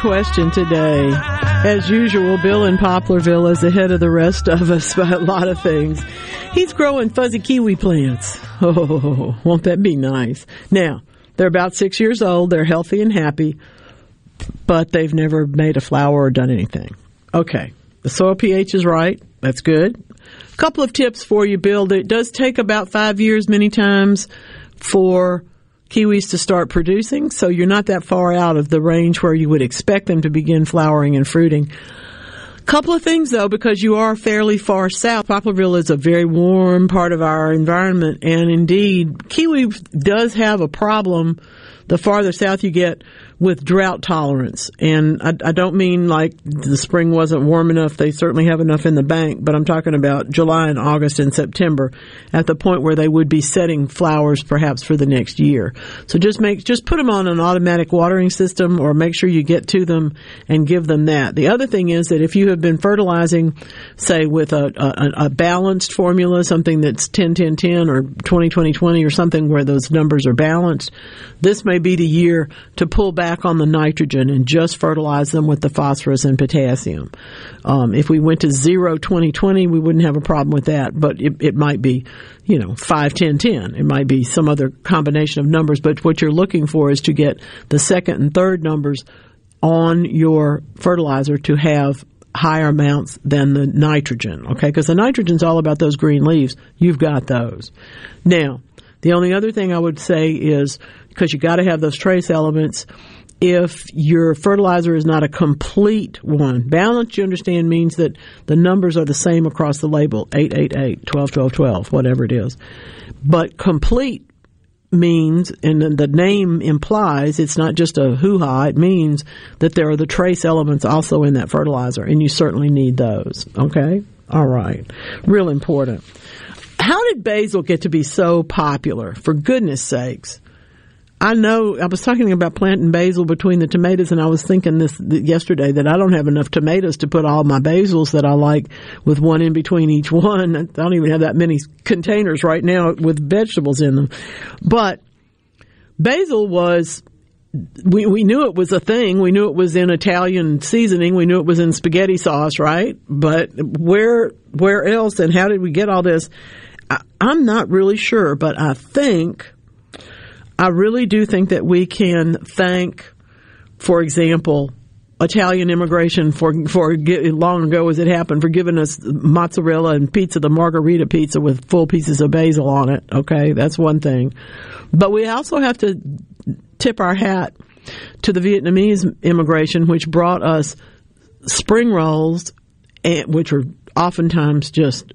question today. As usual, Bill in Poplarville is ahead of the rest of us by a lot of things. He's growing fuzzy kiwi plants. Oh, won't that be nice? Now, they're about six years old. They're healthy and happy, but they've never made a flower or done anything. Okay. The soil pH is right. That's good. A couple of tips for you, Bill. It does take about five years many times for kiwis to start producing, so you're not that far out of the range where you would expect them to begin flowering and fruiting. Couple of things though, because you are fairly far south. Poplarville is a very warm part of our environment, and indeed, kiwi does have a problem the farther south you get with drought tolerance. And I, I, don't mean like the spring wasn't warm enough. They certainly have enough in the bank, but I'm talking about July and August and September at the point where they would be setting flowers perhaps for the next year. So just make, just put them on an automatic watering system or make sure you get to them and give them that. The other thing is that if you have been fertilizing, say with a, a, a balanced formula, something that's 10 10 10 or 20 20 20 or something where those numbers are balanced, this may be the year to pull back back on the nitrogen and just fertilize them with the phosphorus and potassium. Um, if we went to zero 2020, we wouldn't have a problem with that, but it, it might be, you know, 5, 10, 10. It might be some other combination of numbers, but what you're looking for is to get the second and third numbers on your fertilizer to have higher amounts than the nitrogen, okay? Because the nitrogen's all about those green leaves. You've got those. Now, the only other thing I would say is because you got to have those trace elements if your fertilizer is not a complete one. Balanced, you understand, means that the numbers are the same across the label 888, 12, 12, 12, whatever it is. But complete means, and the name implies, it's not just a hoo ha, it means that there are the trace elements also in that fertilizer, and you certainly need those. Okay? All right. Real important. How did basil get to be so popular? For goodness sakes. I know I was talking about planting basil between the tomatoes, and I was thinking this yesterday that I don't have enough tomatoes to put all my basils that I like with one in between each one. I don't even have that many containers right now with vegetables in them. But basil was we we knew it was a thing. We knew it was in Italian seasoning. We knew it was in spaghetti sauce, right? But where where else and how did we get all this? I, I'm not really sure, but I think I really do think that we can thank, for example, Italian immigration for for long ago as it happened for giving us mozzarella and pizza, the margherita pizza with full pieces of basil on it. Okay, that's one thing, but we also have to tip our hat to the Vietnamese immigration, which brought us spring rolls, eh, which are oftentimes just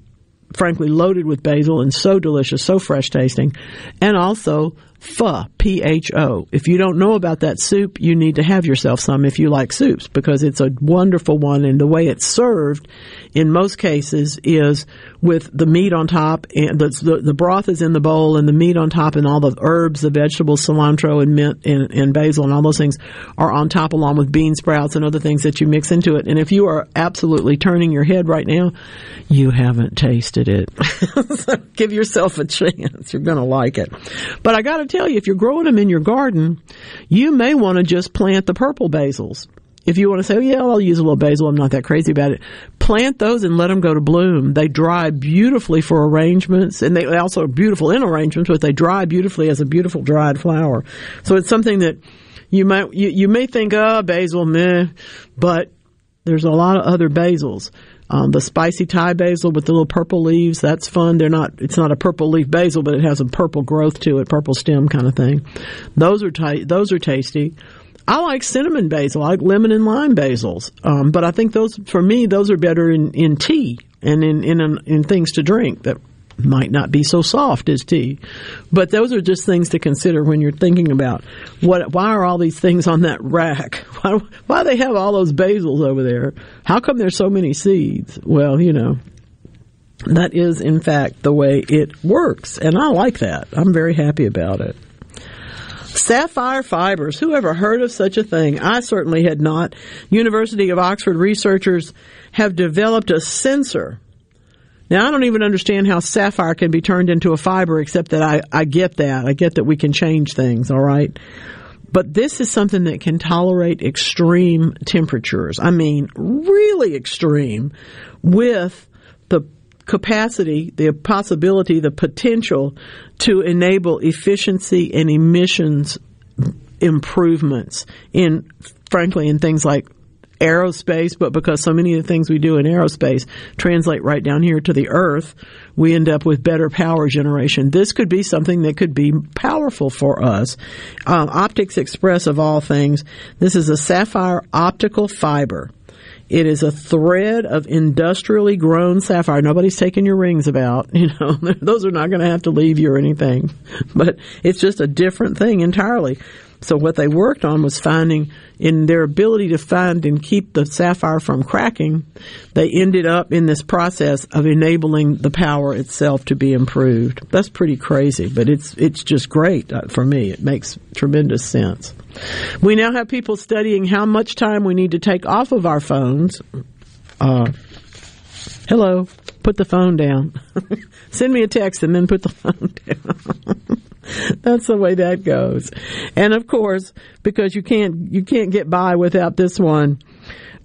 frankly loaded with basil and so delicious, so fresh tasting, and also pho, P-H-O. If you don't know about that soup, you need to have yourself some if you like soups because it's a wonderful one and the way it's served in most cases is with the meat on top and the, the, broth is in the bowl and the meat on top and all the herbs, the vegetables, cilantro and mint and, and basil and all those things are on top along with bean sprouts and other things that you mix into it. And if you are absolutely turning your head right now, you haven't tasted it. so give yourself a chance. You're going to like it. But I got to tell you, if you're growing them in your garden, you may want to just plant the purple basils. If you want to say, oh, yeah, I'll use a little basil, I'm not that crazy about it. Plant those and let them go to bloom. They dry beautifully for arrangements, and they also are beautiful in arrangements, but they dry beautifully as a beautiful dried flower. So it's something that you might you, you may think, oh, basil, meh, but there's a lot of other basils. Um, the spicy Thai basil with the little purple leaves, that's fun. They're not, it's not a purple leaf basil, but it has a purple growth to it, purple stem kind of thing. Those are, those are tasty. I like cinnamon basil. I like lemon and lime basils. Um, but I think those, for me, those are better in, in tea and in, in, in things to drink that might not be so soft as tea. But those are just things to consider when you're thinking about what why are all these things on that rack? Why why they have all those basils over there? How come there's so many seeds? Well, you know, that is in fact the way it works, and I like that. I'm very happy about it. Sapphire fibers. Who ever heard of such a thing? I certainly had not. University of Oxford researchers have developed a sensor now, I don't even understand how sapphire can be turned into a fiber, except that I, I get that. I get that we can change things, all right? But this is something that can tolerate extreme temperatures. I mean, really extreme with the capacity, the possibility, the potential to enable efficiency and emissions improvements in, frankly, in things like aerospace, but because so many of the things we do in aerospace translate right down here to the earth, we end up with better power generation. This could be something that could be powerful for us. Um, Optics Express of all things, this is a sapphire optical fiber. It is a thread of industrially grown sapphire. Nobody's taking your rings about, you know, those are not going to have to leave you or anything, but it's just a different thing entirely. So what they worked on was finding in their ability to find and keep the sapphire from cracking, they ended up in this process of enabling the power itself to be improved. That's pretty crazy, but it's it's just great uh, for me. It makes tremendous sense. We now have people studying how much time we need to take off of our phones. Uh, hello, put the phone down. Send me a text and then put the phone down. That's the way that goes. And of course, because you can't you can't get by without this one,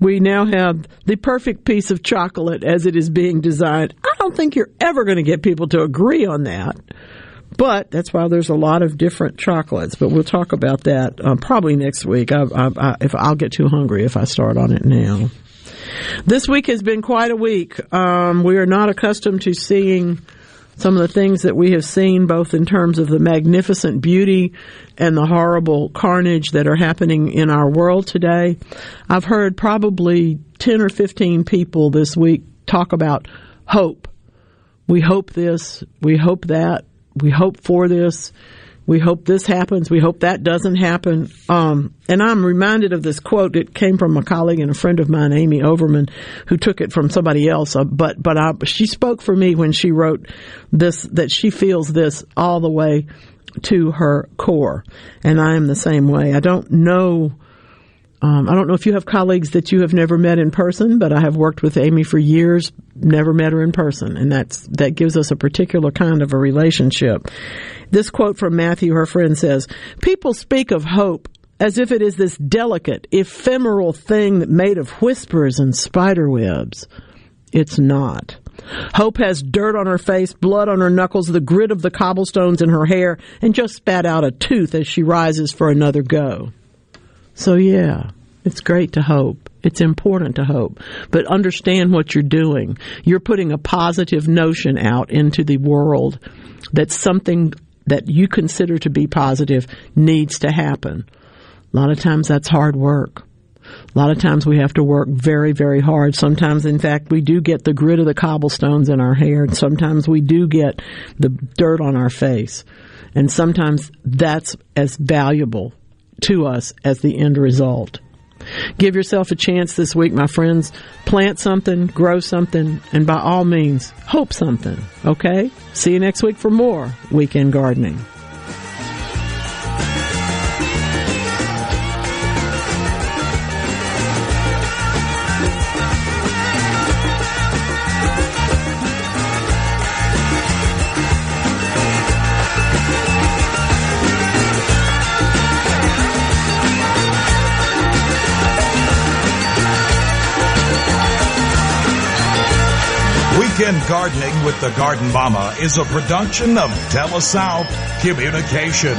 we now have the perfect piece of chocolate as it is being designed. I don't think you're ever going to get people to agree on that. But that's why there's a lot of different chocolates. But we'll talk about that uh, probably next week. I, I, I, if I'll get too hungry if I start on it now. This week has been quite a week. Um, we are not accustomed to seeing some of the things that we have seen, both in terms of the magnificent beauty and the horrible carnage that are happening in our world today. I've heard probably 10 or 15 people this week talk about hope. We hope this, we hope that, we hope for this. We hope this happens. We hope that doesn't happen. Um, and I'm reminded of this quote. It came from a colleague and a friend of mine, Amy Overman, who took it from somebody else. Uh, but but I, she spoke for me when she wrote this that she feels this all the way to her core, and I am the same way. I don't know um, I don't know if you have colleagues that you have never met in person, but I have worked with Amy for years, never met her in person, and that's that gives us a particular kind of a relationship. This quote from Matthew, her friend says, "People speak of hope as if it is this delicate, ephemeral thing made of whispers and spider webs. It's not." Hope has dirt on her face, blood on her knuckles, the grit of the cobblestones in her hair, and just spat out a tooth as she rises for another go. So yeah, it's great to hope. It's important to hope, but understand what you're doing. You're putting a positive notion out into the world that something that you consider to be positive needs to happen. A lot of times that's hard work. A lot of times we have to work very, very hard. Sometimes, in fact, we do get the grit of the cobblestones in our hair. And sometimes we do get the dirt on our face. And sometimes that's as valuable to us as the end result. Give yourself a chance this week, my friends. Plant something, grow something, and by all means, hope something. Okay? See you next week for more Weekend Gardening. Weekend Gardening with the Garden Mama is a production of TeleSouth Communication.